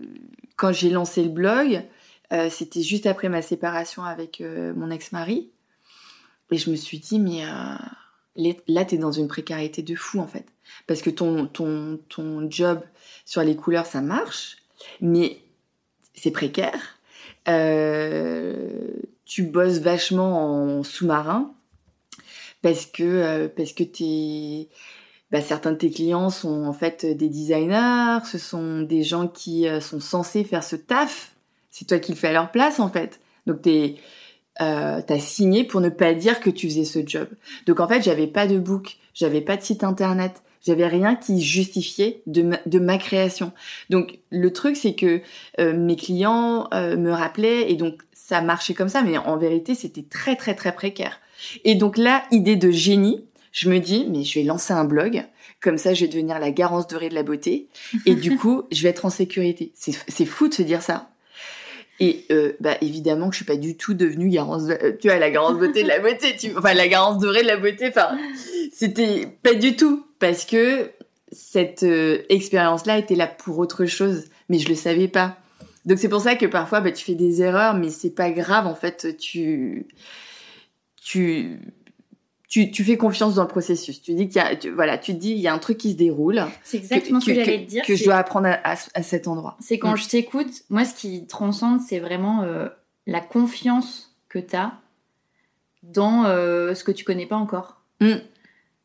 quand j'ai lancé le blog, euh, c'était juste après ma séparation avec euh, mon ex-mari, et je me suis dit, mais euh, là, t'es dans une précarité de fou en fait, parce que ton ton ton job sur les couleurs, ça marche, mais c'est précaire. Euh, tu bosses vachement en sous-marin parce que parce que t'es bah, certains de tes clients sont en fait des designers, ce sont des gens qui sont censés faire ce taf. C'est toi qui le fais à leur place en fait. Donc t'es euh, t'as signé pour ne pas dire que tu faisais ce job. Donc en fait, j'avais pas de book, j'avais pas de site internet, j'avais rien qui justifiait de ma, de ma création. Donc le truc, c'est que euh, mes clients euh, me rappelaient et donc ça marchait comme ça, mais en vérité, c'était très très très précaire. Et donc là, idée de génie, je me dis, mais je vais lancer un blog, comme ça je vais devenir la garance dorée de la beauté, et du [LAUGHS] coup, je vais être en sécurité. C'est c'est fou de se dire ça. Et euh, bah évidemment que je suis pas du tout devenue garance, de- euh, tu vois, la garance beauté de la beauté, tu, enfin la garance dorée de la beauté. Enfin, c'était pas du tout parce que cette euh, expérience-là était là pour autre chose, mais je le savais pas. Donc c'est pour ça que parfois bah, tu fais des erreurs, mais c'est pas grave en fait. Tu tu tu, tu fais confiance dans le processus. Tu dis qu'il y a, tu- voilà, tu te dis il y a un truc qui se déroule. C'est exactement ce que j'allais te dire. que je dois apprendre à, à- à cet endroit. C'est quand je t'écoute, moi ce qui transcende, c'est vraiment euh, la confiance que tu as dans euh, ce que tu connais pas encore. Mm.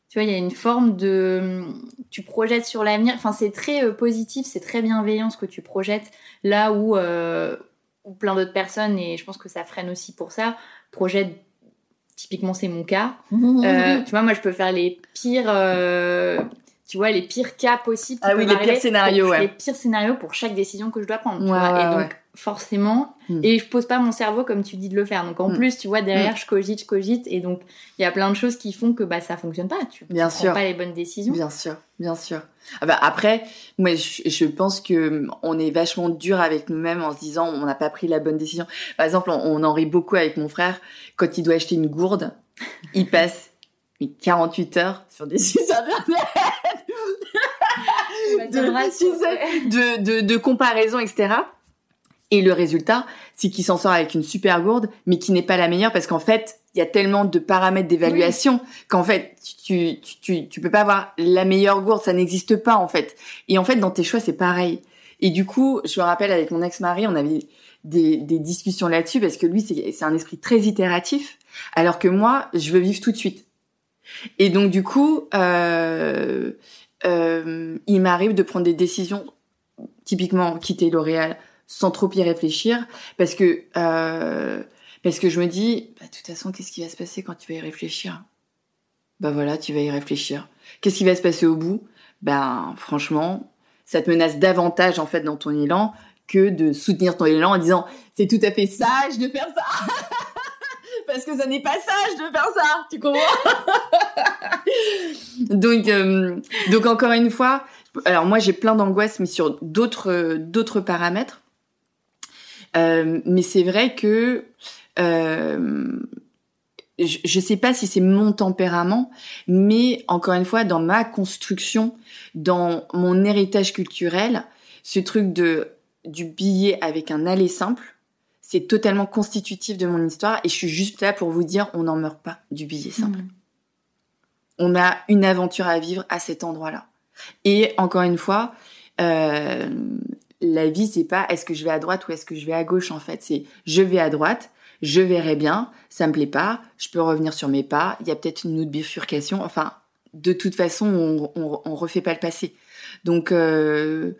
Tu vois, il y a une forme de... Tu projettes sur l'avenir, enfin c'est très euh, positif, c'est très bienveillant ce que tu projettes, là où, où plein d'autres personnes, et je pense que ça freine aussi pour ça, projettent, typiquement c'est mon cas, [LAUGHS] euh, tu vois, moi je peux faire les pires... euh, tu vois, les pires cas possibles. Ah oui, les pires scénarios, pour- ouais. Les pires scénarios pour chaque décision que je dois prendre. tu Ouais, vois. ouais, et donc, ouais. Forcément, Mm. et je pose pas mon cerveau comme tu dis de le faire. Donc, en Mm. plus, tu vois, derrière, je cogite, je cogite. Et donc, il y a plein de choses qui font que bah, ça fonctionne pas. Tu Bien tu sûr. prends pas les bonnes décisions. Bien sûr, bien sûr. Ah bah après, moi, je, je pense que on est vachement dur avec nous-mêmes en se disant on n'a pas pris la bonne décision. Par exemple, on, on en rit beaucoup avec mon frère quand il doit acheter une gourde, il passe mais 48 heures sur des [LAUGHS] sites internet [LAUGHS] Bah, de, de, de comparaison, etc. Et le résultat, c'est qu'il s'en sort avec une super gourde, mais qui n'est pas la meilleure parce qu'en fait, il y a tellement de paramètres d'évaluation qu'en fait, tu, tu, tu, tu peux pas avoir la meilleure gourde, ça n'existe pas en fait. Et en fait, dans tes choix, c'est pareil. Et du coup, je me rappelle avec mon ex-mari, on avait des, des discussions là-dessus parce que lui, c'est c'est un esprit très itératif, alors que moi, je veux vivre tout de suite. Et donc, du coup, euh, euh, il m'arrive de prendre des décisions, typiquement quitter L'Oréal sans trop y réfléchir, parce que euh, parce que je me dis, bah, de toute façon, qu'est-ce qui va se passer quand tu vas y réfléchir? Bah voilà, tu vas y réfléchir. Qu'est-ce qui va se passer au bout? Ben franchement, ça te menace davantage en fait dans ton élan que de soutenir ton élan en disant c'est tout à fait sage de faire ça. [LAUGHS] Parce que ça n'est pas sage de faire ça, tu comprends? [LAUGHS] Donc euh, donc encore une fois, alors moi j'ai plein d'angoisse mais sur d'autres d'autres paramètres. Euh, mais c'est vrai que euh, je ne sais pas si c'est mon tempérament, mais encore une fois, dans ma construction, dans mon héritage culturel, ce truc de du billet avec un aller simple, c'est totalement constitutif de mon histoire et je suis juste là pour vous dire, on n'en meurt pas du billet simple. Mmh. On a une aventure à vivre à cet endroit-là. Et encore une fois, euh, la vie, c'est pas est-ce que je vais à droite ou est-ce que je vais à gauche en fait. C'est je vais à droite, je verrai bien, ça me plaît pas, je peux revenir sur mes pas, il y a peut-être une autre bifurcation. Enfin, de toute façon, on, refait pas le passé. Donc, euh,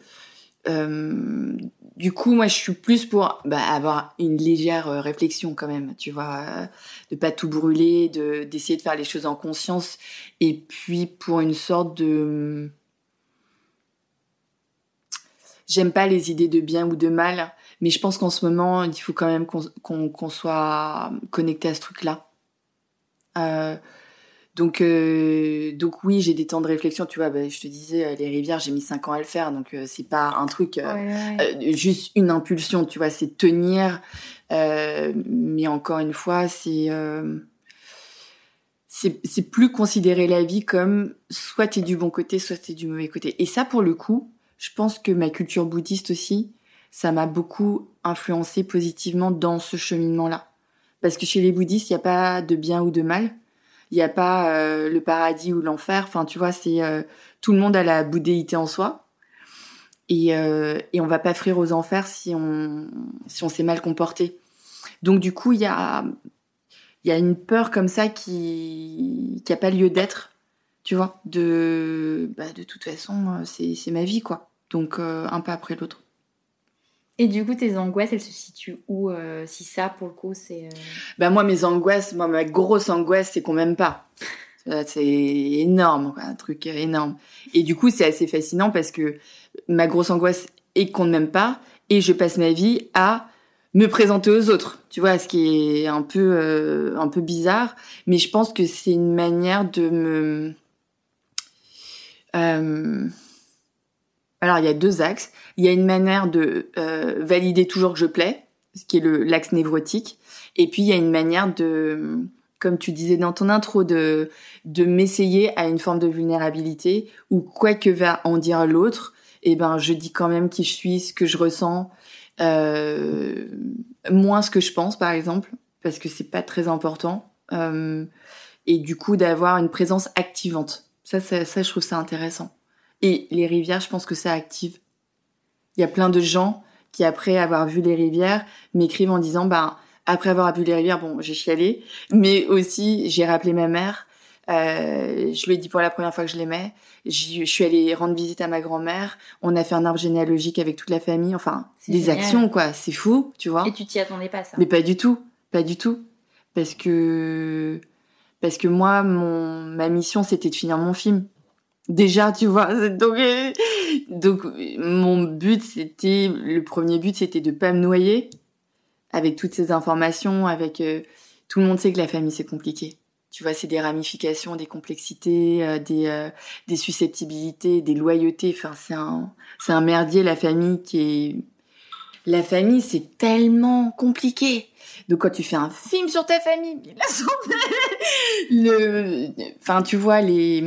euh, du coup, moi, je suis plus pour bah, avoir une légère euh, réflexion quand même, tu vois, de pas tout brûler, de d'essayer de faire les choses en conscience, et puis pour une sorte de J'aime pas les idées de bien ou de mal, mais je pense qu'en ce moment, il faut quand même qu'on soit connecté à ce truc-là. Euh, donc, euh, donc oui, j'ai des temps de réflexion. Tu vois, bah, je te disais, euh, les rivières, j'ai mis cinq ans à le faire, donc c'est pas un truc, juste une impulsion. Tu vois, c'est tenir. mais encore une fois, c'est c'est plus considérer la vie comme soit t'es du bon côté, soit t'es du mauvais côté. Et ça, pour le coup, je pense que ma culture bouddhiste aussi, ça m'a beaucoup influencé positivement dans ce cheminement-là. Parce que chez les bouddhistes, il n'y a pas de bien ou de mal. Il n'y a pas euh, le paradis ou l'enfer. Enfin, tu vois, c'est euh, tout le monde a la bouddhéité en soi. Et, euh, et on va pas frire aux enfers si on s'est mal comporté. Donc du coup, il y a il y a une peur comme ça qui qui a pas lieu d'être, tu vois. De bah, de toute façon, c'est c'est ma vie quoi. Donc euh, un pas après l'autre. Et du coup, tes angoisses, elles se situent où euh, Si ça, pour le coup, c'est. Euh, bah moi, mes angoisses, moi, ma grosse angoisse, c'est qu'on m'aime pas. [LAUGHS] C'est énorme, un truc énorme. Et du coup, c'est assez fascinant parce que ma grosse angoisse est qu'on ne m'aime pas, et je passe ma vie à me présenter aux autres. Tu vois, ce qui est un peu un peu bizarre, mais je pense que c'est une manière de me alors il y a deux axes. Il y a une manière de euh, valider toujours que je plais, ce qui est l'axe névrotique, et puis il y a une manière de, comme tu disais dans ton intro, de de m'essayer à une forme de vulnérabilité où quoi que va en dire l'autre, eh ben je dis quand même qui je suis, ce que je ressens, euh, moins ce que je pense par exemple, parce que c'est pas très important, euh, et du coup d'avoir une présence activante. Ça, ça, ça, je trouve ça intéressant. Et les rivières, je pense que ça active. Il y a plein de gens qui, après avoir vu les rivières, m'écrivent en disant, bah, après avoir vu les rivières, bon, j'ai chialé, mais aussi j'ai rappelé ma mère. Euh, je lui ai dit pour la première fois que je l'aimais. Je suis allée rendre visite à ma grand-mère. On a fait un arbre généalogique avec toute la famille. Enfin, des actions, quoi. C'est fou, tu vois. Et tu t'y attendais pas, ça Mais pas du tout. Pas du tout. Parce que, parce que moi, mon, ma mission, c'était de finir mon film. Déjà, tu vois. Donc, euh, donc mon but, c'était le premier but, c'était de pas me noyer avec toutes ces informations, avec euh, tout le monde sait que la famille c'est compliqué. Tu vois, c'est des ramifications, des complexités, euh, des des susceptibilités, des loyautés. Enfin, c'est un c'est un merdier la famille qui est la famille, c'est tellement compliqué. Donc quand tu fais un film sur ta famille, la le, enfin tu vois les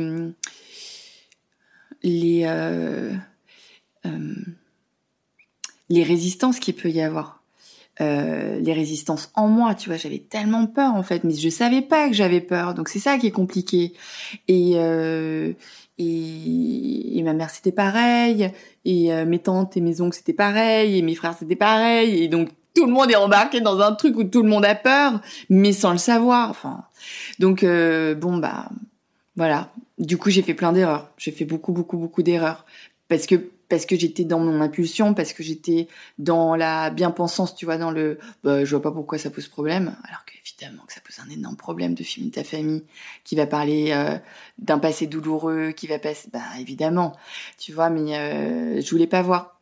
les euh, euh, les résistances qu'il peut y avoir. Euh, les résistances en moi, tu vois, j'avais tellement peur en fait, mais je savais pas que j'avais peur, donc c'est ça qui est compliqué. Et et, et, ma mère c'était pareil, et mes tantes et mes oncles c'était pareil, et mes frères c'était pareil, et donc tout le monde est embarqué dans un truc où tout le monde a peur, mais sans le savoir. Enfin, donc bon bah voilà. Du coup, j'ai fait plein d'erreurs. J'ai fait beaucoup, beaucoup, beaucoup d'erreurs. Parce que, parce que j'étais dans mon impulsion, parce que j'étais dans la bien-pensance, tu vois, dans le, bah, je vois pas pourquoi ça pose problème. Alors que évidemment que ça pose un énorme problème de filmer ta famille, qui va parler euh, d'un passé douloureux, qui va passer, bah évidemment, tu vois, mais euh, je voulais pas voir.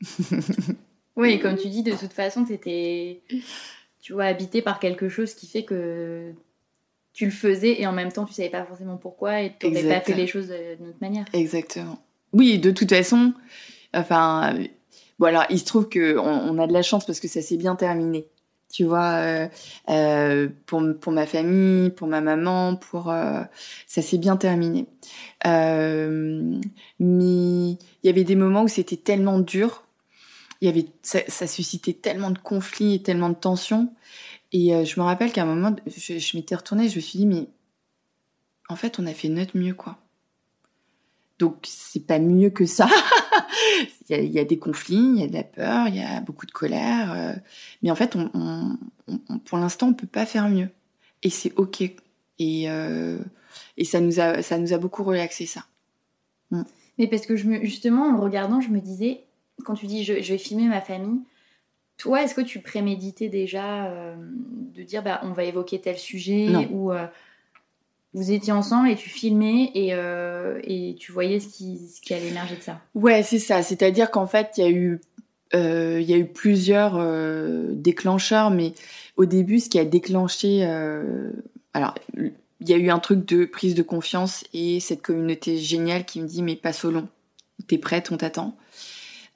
[LAUGHS] oui, comme tu dis, de toute façon, t'étais, tu vois, habité par quelque chose qui fait que tu le faisais et en même temps tu savais pas forcément pourquoi et tu n'avais pas fait les choses d'une autre manière. Exactement. Oui, de toute façon, enfin, bon alors il se trouve que on, a de la chance parce que ça s'est bien terminé. Tu vois, euh, euh, pour, pour ma famille, pour ma maman, pour euh, ça s'est bien terminé. mais il y avait des moments où c'était tellement dur, il y avait ça, suscitait tellement de conflits et tellement de tensions et euh, je me rappelle qu'à un moment, je, m'étais retournée, je me suis dit, mais en fait, on a fait notre mieux, quoi. Donc, c'est pas mieux que ça. [LAUGHS] il, y a, des conflits, il y a de la peur, il y a beaucoup de colère. Euh, mais en fait, on, pour l'instant, on peut pas faire mieux. Et c'est OK. Et, euh, et ça, nous a, ça nous a beaucoup relaxé, ça. Mm. Mais parce que justement, en le regardant, je me disais, quand tu dis je, je vais filmer ma famille, toi, est-ce que tu préméditais déjà euh, de dire bah, on va évoquer tel sujet ou euh, vous étiez ensemble et tu filmais et, euh, et tu voyais ce qui, ce qui allait émerger de ça? Ouais, c'est ça. C'est-à-dire qu'en fait, il y a eu il y a eu plusieurs déclencheurs, mais au début, ce qui a déclenché, alors il y a eu un truc de prise de confiance et cette communauté géniale qui me dit mais pas au long, t'es prête, on t'attend.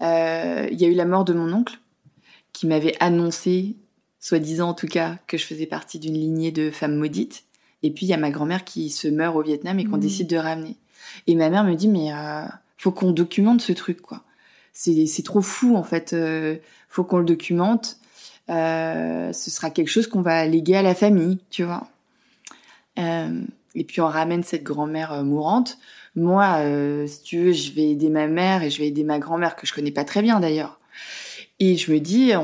Il y a eu la mort de mon oncle qui m'avait annoncé, soi-disant en tout cas, que je faisais partie d'une lignée de femmes maudites. Et puis il y a ma grand-mère qui se meurt au Vietnam et qu'on mmh. décide de ramener. Et ma mère me dit mais euh, faut qu'on documente ce truc quoi. C'est trop fou en fait. Euh, faut qu'on le documente. Euh, ce sera quelque chose qu'on va léguer à la famille, tu vois. Euh, et puis on ramène cette grand-mère euh, mourante. Moi, si tu veux, je vais aider ma mère et je vais aider ma grand-mère que je connais pas très bien d'ailleurs. Et je me dis,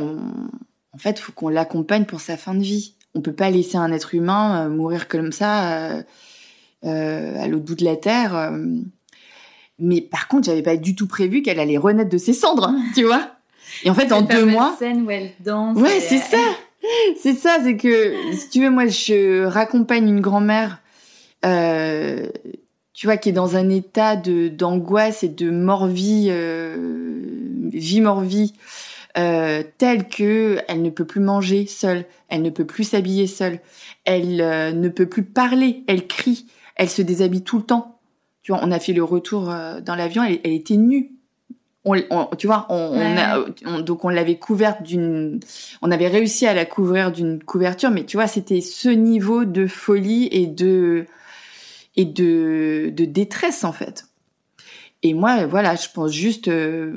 en fait, faut qu'on l'accompagne pour sa fin de vie. On peut pas laisser un être humain euh, mourir comme ça euh, euh, à l'autre bout de la terre. Mais par contre, j'avais pas du tout prévu qu'elle allait renaître de ses cendres, hein, tu vois. Et en fait, en deux mois. scène où elle danse. Ouais, c'est ça. C'est ça, c'est que si tu veux, moi, je raccompagne une grand-mère, tu vois, qui est dans un état de d'angoisse et de mort-vie, vie mort-vie, euh, telle que elle ne peut plus manger seule, elle ne peut plus s'habiller seule, elle euh, ne peut plus parler, elle crie, elle se déshabille tout le temps. Tu vois, on a fait le retour euh, dans l'avion, elle, était nue. On, tu vois, on, a, donc on l'avait couverte d'une, on avait réussi à la couvrir d'une couverture, mais tu vois, c'était ce niveau de folie et de et de, détresse en fait. Et moi, voilà, je pense juste euh,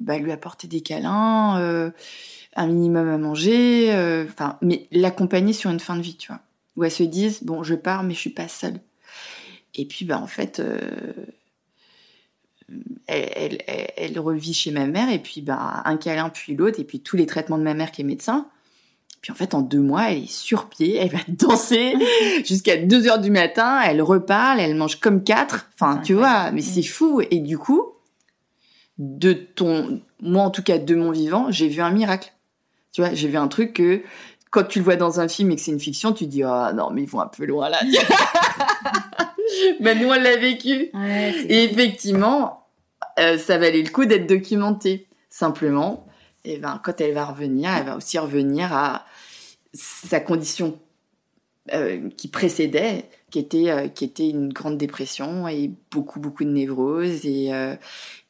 bah, lui apporter des câlins, euh, un minimum à manger, euh, enfin, mais l'accompagner sur une fin de vie, tu vois, où elle se dise bon, je pars, mais je suis pas seule. Et puis, bah en fait, elle, elle, elle, revit chez ma mère, et puis bah un câlin puis l'autre, et puis tous les traitements de ma mère qui est médecin. Puis en fait, en deux mois, elle est sur pied, elle va [LAUGHS] danser jusqu'à 2 heures du matin, elle reparle, elle mange comme quatre. Enfin, tu vois, mais c'est fou. Et du coup, de ton, moi en tout cas, de mon vivant, j'ai vu un miracle. Tu vois, j'ai vu un truc que quand tu le vois dans un film et que c'est une fiction, tu dis ah non mais ils vont un peu loin là. [LAUGHS] ben nous on l'a vécu. et effectivement, euh, ça valait le coup d'être documenté. Simplement, et ben quand elle va revenir, elle va aussi revenir à sa condition euh, qui précédait, qui était euh, qui était une grande dépression et beaucoup beaucoup de névrose et euh,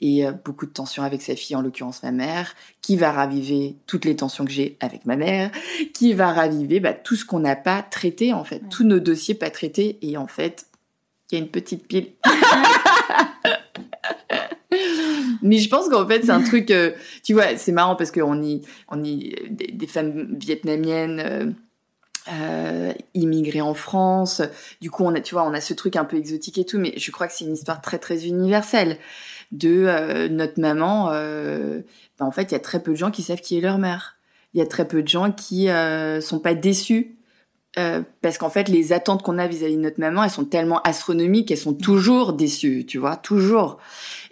et beaucoup de tensions avec sa fille en l'occurrence ma mère qui va raviver toutes les tensions que j'ai avec ma mère qui va raviver bah, tout ce qu'on n'a pas traité en fait. Tous nos dossiers pas traités et en fait il y a une petite pile [LAUGHS] Mais je pense qu'en fait, c'est un truc, euh, tu vois, c'est marrant parce qu'on y, on y, des, femmes vietnamiennes, euh, euh, immigrées en France. Du coup, on a, tu vois, on a ce truc un peu exotique et tout, mais je crois que c'est une histoire très, très universelle de notre maman. Ben, en fait, il y a très peu de gens qui savent qui est leur mère. Il y a très peu de gens qui sont pas déçus Euh, parce qu'en fait, les attentes qu'on a vis-à-vis de notre maman, elles sont tellement astronomiques, elles sont toujours déçues, tu vois, toujours.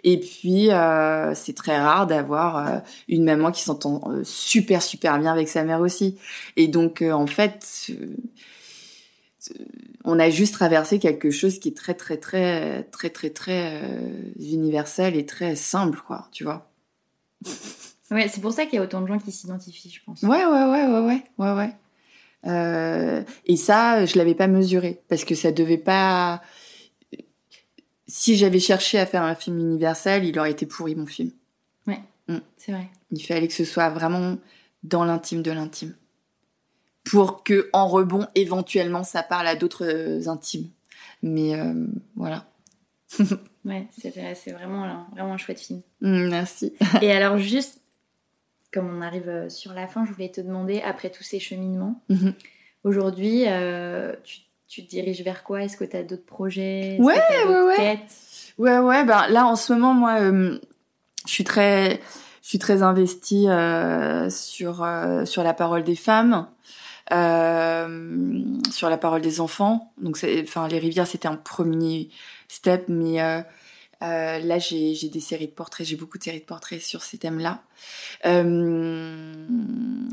Et puis, euh, c'est très rare d'avoir euh, une maman qui s'entend super, super bien avec sa mère aussi. Et donc, en fait, on a juste traversé quelque chose qui est très, très, très, très, très, très universel et très simple, quoi, tu vois. Ouais, c'est pour ça qu'il y a autant de gens qui s'identifient, je pense. Ouais, ouais, ouais, ouais, ouais, ouais, ouais. Euh, et ça, je l'avais pas mesuré parce que ça devait pas. Si j'avais cherché à faire un film universel, il aurait été pourri mon film. Ouais, Mm. c'est vrai. Il fallait que ce soit vraiment dans l'intime de l'intime, pour que en rebond, éventuellement, ça parle à d'autres euh, intimes. Mais euh, voilà. [LAUGHS] Ouais, c'est vrai, c'est vraiment, un- vraiment un chouette film. Mm, Merci. Et alors, juste, comme on arrive euh, sur la fin, je voulais te demander, après tous ces cheminements, Mhm. aujourd'hui, euh, tu, tu te diriges vers quoi? Est-ce que tu as d'autres projets? Ouais, que ouais, ouais. quêtes Ouais, ouais, ben là en ce moment, moi, euh, je suis très, je suis très investie euh, sur sur la parole des femmes, sur la parole des enfants. Donc, enfin, les rivières, c'était un premier step, mais euh, là, j'ai des séries de portraits, j'ai beaucoup de séries de portraits sur ces thèmes-là. Euh,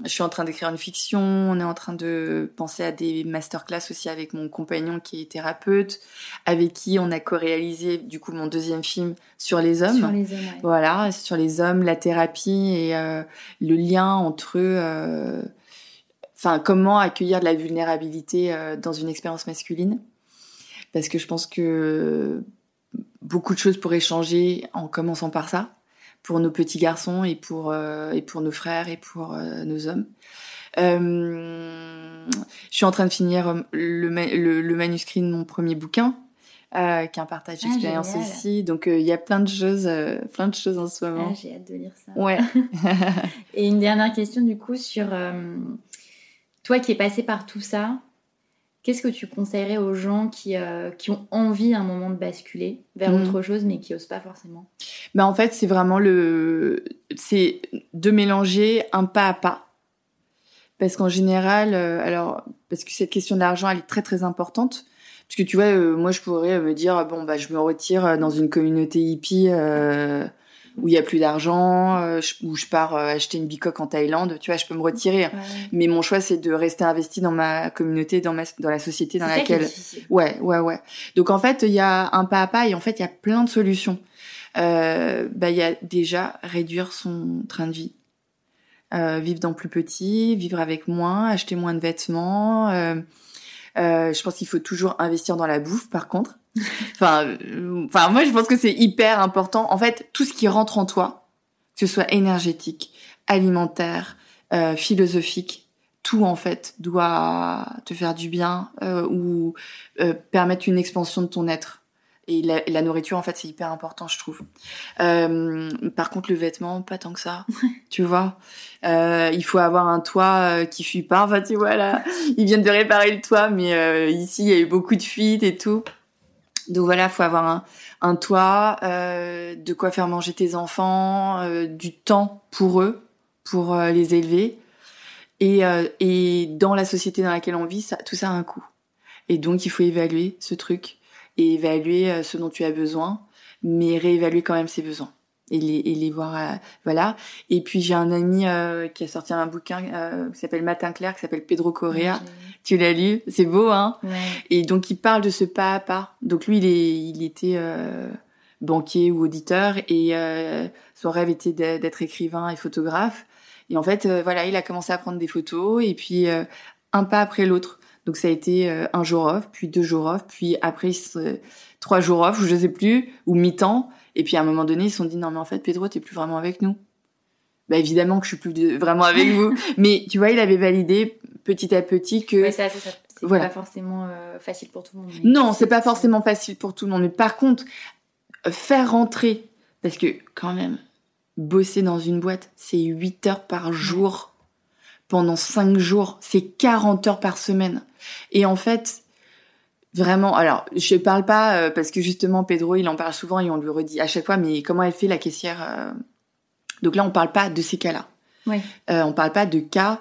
je suis en train d'écrire une fiction, on est en train de penser à des masterclass aussi avec mon compagnon qui est thérapeute avec qui on a co-réalisé du coup mon deuxième film sur les hommes. Sur les hommes, ouais. Voilà, sur les hommes, la thérapie et euh, le lien entre eux. Enfin, comment accueillir de la vulnérabilité dans une expérience masculine. Parce que je pense que beaucoup de choses pourraient changer en commençant par ça, pour nos petits garçons et pour, euh, et pour nos frères et pour euh, nos hommes. Euh, je suis en train de finir le, ma- le, le manuscrit de mon premier bouquin, euh, qui est un partage Ah, d'expérience génial. aussi. Donc euh, il y a plein de choses, euh, plein de choses en ce moment. Ah, J'ai hâte de lire ça. Ouais. [LAUGHS] Et une dernière question, du coup, sur toi qui es passé par tout ça, qu'est-ce que tu conseillerais aux gens qui, euh, qui ont envie à un moment de basculer vers Mhm. autre chose, mais qui osent pas forcément? Bah en fait, c'est vraiment le, c'est de mélanger un pas à pas. Parce qu'en général, euh, alors, parce que cette question de l'argent, elle est très très importante. Parce que tu vois, euh, moi, je pourrais me dire, bon, bah, je me retire dans une communauté hippie où il y a plus d'argent, euh, où je pars euh, acheter une bicoque en Thaïlande. Tu vois, je peux me retirer. Mais mon choix, c'est de rester investi dans ma communauté, dans ma, dans la société dans laquelle. Ouais, ouais, ouais. Donc en fait, il y a un pas à pas et en fait, il y a plein de solutions. Euh, bah, il y a déjà réduire son train de vie. Euh, vivre dans plus petit, vivre avec moins, acheter moins de vêtements. Je pense qu'il faut toujours investir dans la bouffe, par contre. [LAUGHS] enfin, euh, enfin, moi, je pense que c'est hyper important. En fait, tout ce qui rentre en toi, que ce soit énergétique, alimentaire, euh, philosophique, tout en fait doit te faire du bien euh, ou permettre une expansion de ton être. Et la, la nourriture, en fait, c'est hyper important, je trouve. Par contre, le vêtement, pas tant que ça. tu vois, il faut avoir un toit qui fuit pas. Enfin, tu vois là, [LAUGHS] ils viennent de réparer le toit, mais ici, il y a eu beaucoup de fuites et tout. Donc voilà, faut avoir un, un toit, euh, de quoi faire manger tes enfants, euh, du temps pour eux, pour euh, les élever. Et, et dans la société dans laquelle on vit, ça, tout ça a un coût. Et donc, il faut évaluer ce truc et évaluer ce dont tu as besoin, mais réévaluer quand même ses besoins et les, et les voir. euh, voilà. Et puis, j'ai un ami euh, qui a sorti un bouquin euh, qui s'appelle Matin clair, qui s'appelle Pedro Correa. Tu l'as lu? C'est beau, hein? Ouais. et donc il parle de ce pas à pas. Donc lui, il, est, il était euh, banquier ou auditeur et son rêve était d'être écrivain et photographe. Et en fait, voilà, il a commencé à prendre des photos et puis un pas après l'autre. Donc ça a été un jour off, puis deux jours off, puis après trois jours off, ou je sais plus, ou mi-temps. Et puis à un moment donné, ils se sont dit non mais en fait Pedro, t'es plus vraiment avec nous. Bah évidemment que je suis plus de- vraiment avec vous. [LAUGHS] Mais tu vois, il avait validé petit à petit que Ouais, ça, c'est Voilà. pas forcément euh, facile pour tout le monde. non, c'est pas forcément facile pour tout le monde. Mais par contre, faire rentrer, parce que quand même, bosser dans une boîte, c'est 8 heures par jour pendant 5 jours, c'est 40 heures par semaine. Et en fait, vraiment, alors je parle pas euh, parce que justement Pedro, il en parle souvent et on lui redit à chaque fois, mais comment elle fait la caissière euh Donc là, on parle pas de ces cas-là. Ouais. Euh, on parle pas de cas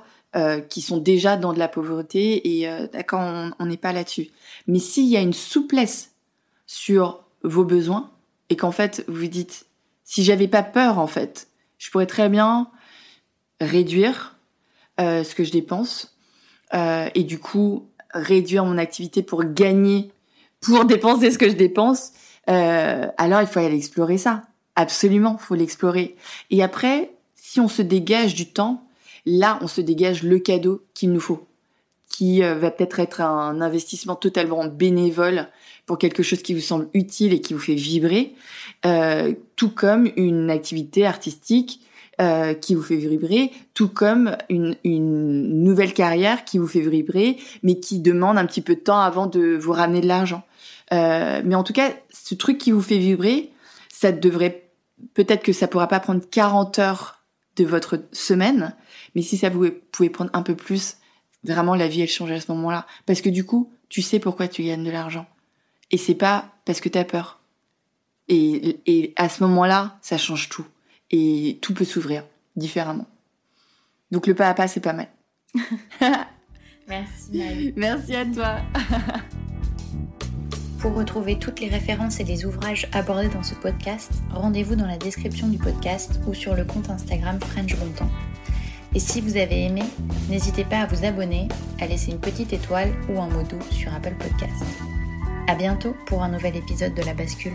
qui sont déjà dans de la pauvreté et d'accord, on n'est pas là-dessus. Mais s'il y a une souplesse sur vos besoins et qu'en fait vous dites, si j'avais pas peur en fait, je pourrais très bien réduire euh, ce que je dépense et du coup réduire mon activité pour gagner, pour dépenser ce que je dépense. alors il faut aller explorer ça. Absolument, faut l'explorer. Et après, si on se dégage du temps, là, on se dégage le cadeau qu'il nous faut, qui euh, va peut-être être un investissement totalement bénévole pour quelque chose qui vous semble utile et qui vous fait vibrer, euh, tout comme une activité artistique euh, qui vous fait vibrer, tout comme une, nouvelle carrière qui vous fait vibrer, mais qui demande un petit peu de temps avant de vous ramener de l'argent. mais en tout cas, ce truc qui vous fait vibrer, ça devrait peut-être que ça pourra pas prendre 40 heures de votre semaine, mais si ça vous pouvait prendre un peu plus, vraiment la vie elle change à ce moment-là. Parce que du coup, tu sais pourquoi tu gagnes de l'argent. Et c'est pas parce que tu as peur. Et, et à ce moment-là, ça change tout. Et tout peut s'ouvrir différemment. Donc le pas à pas, c'est pas mal. [LAUGHS] Merci. Merci à toi. [LAUGHS] Pour retrouver toutes les références et les ouvrages abordés dans ce podcast, rendez-vous dans la description du podcast ou sur le compte Instagram French Bontemps. Et si vous avez aimé, n'hésitez pas à vous abonner, à laisser une petite étoile ou un mot doux sur Apple Podcast. À bientôt pour un nouvel épisode de La Bascule.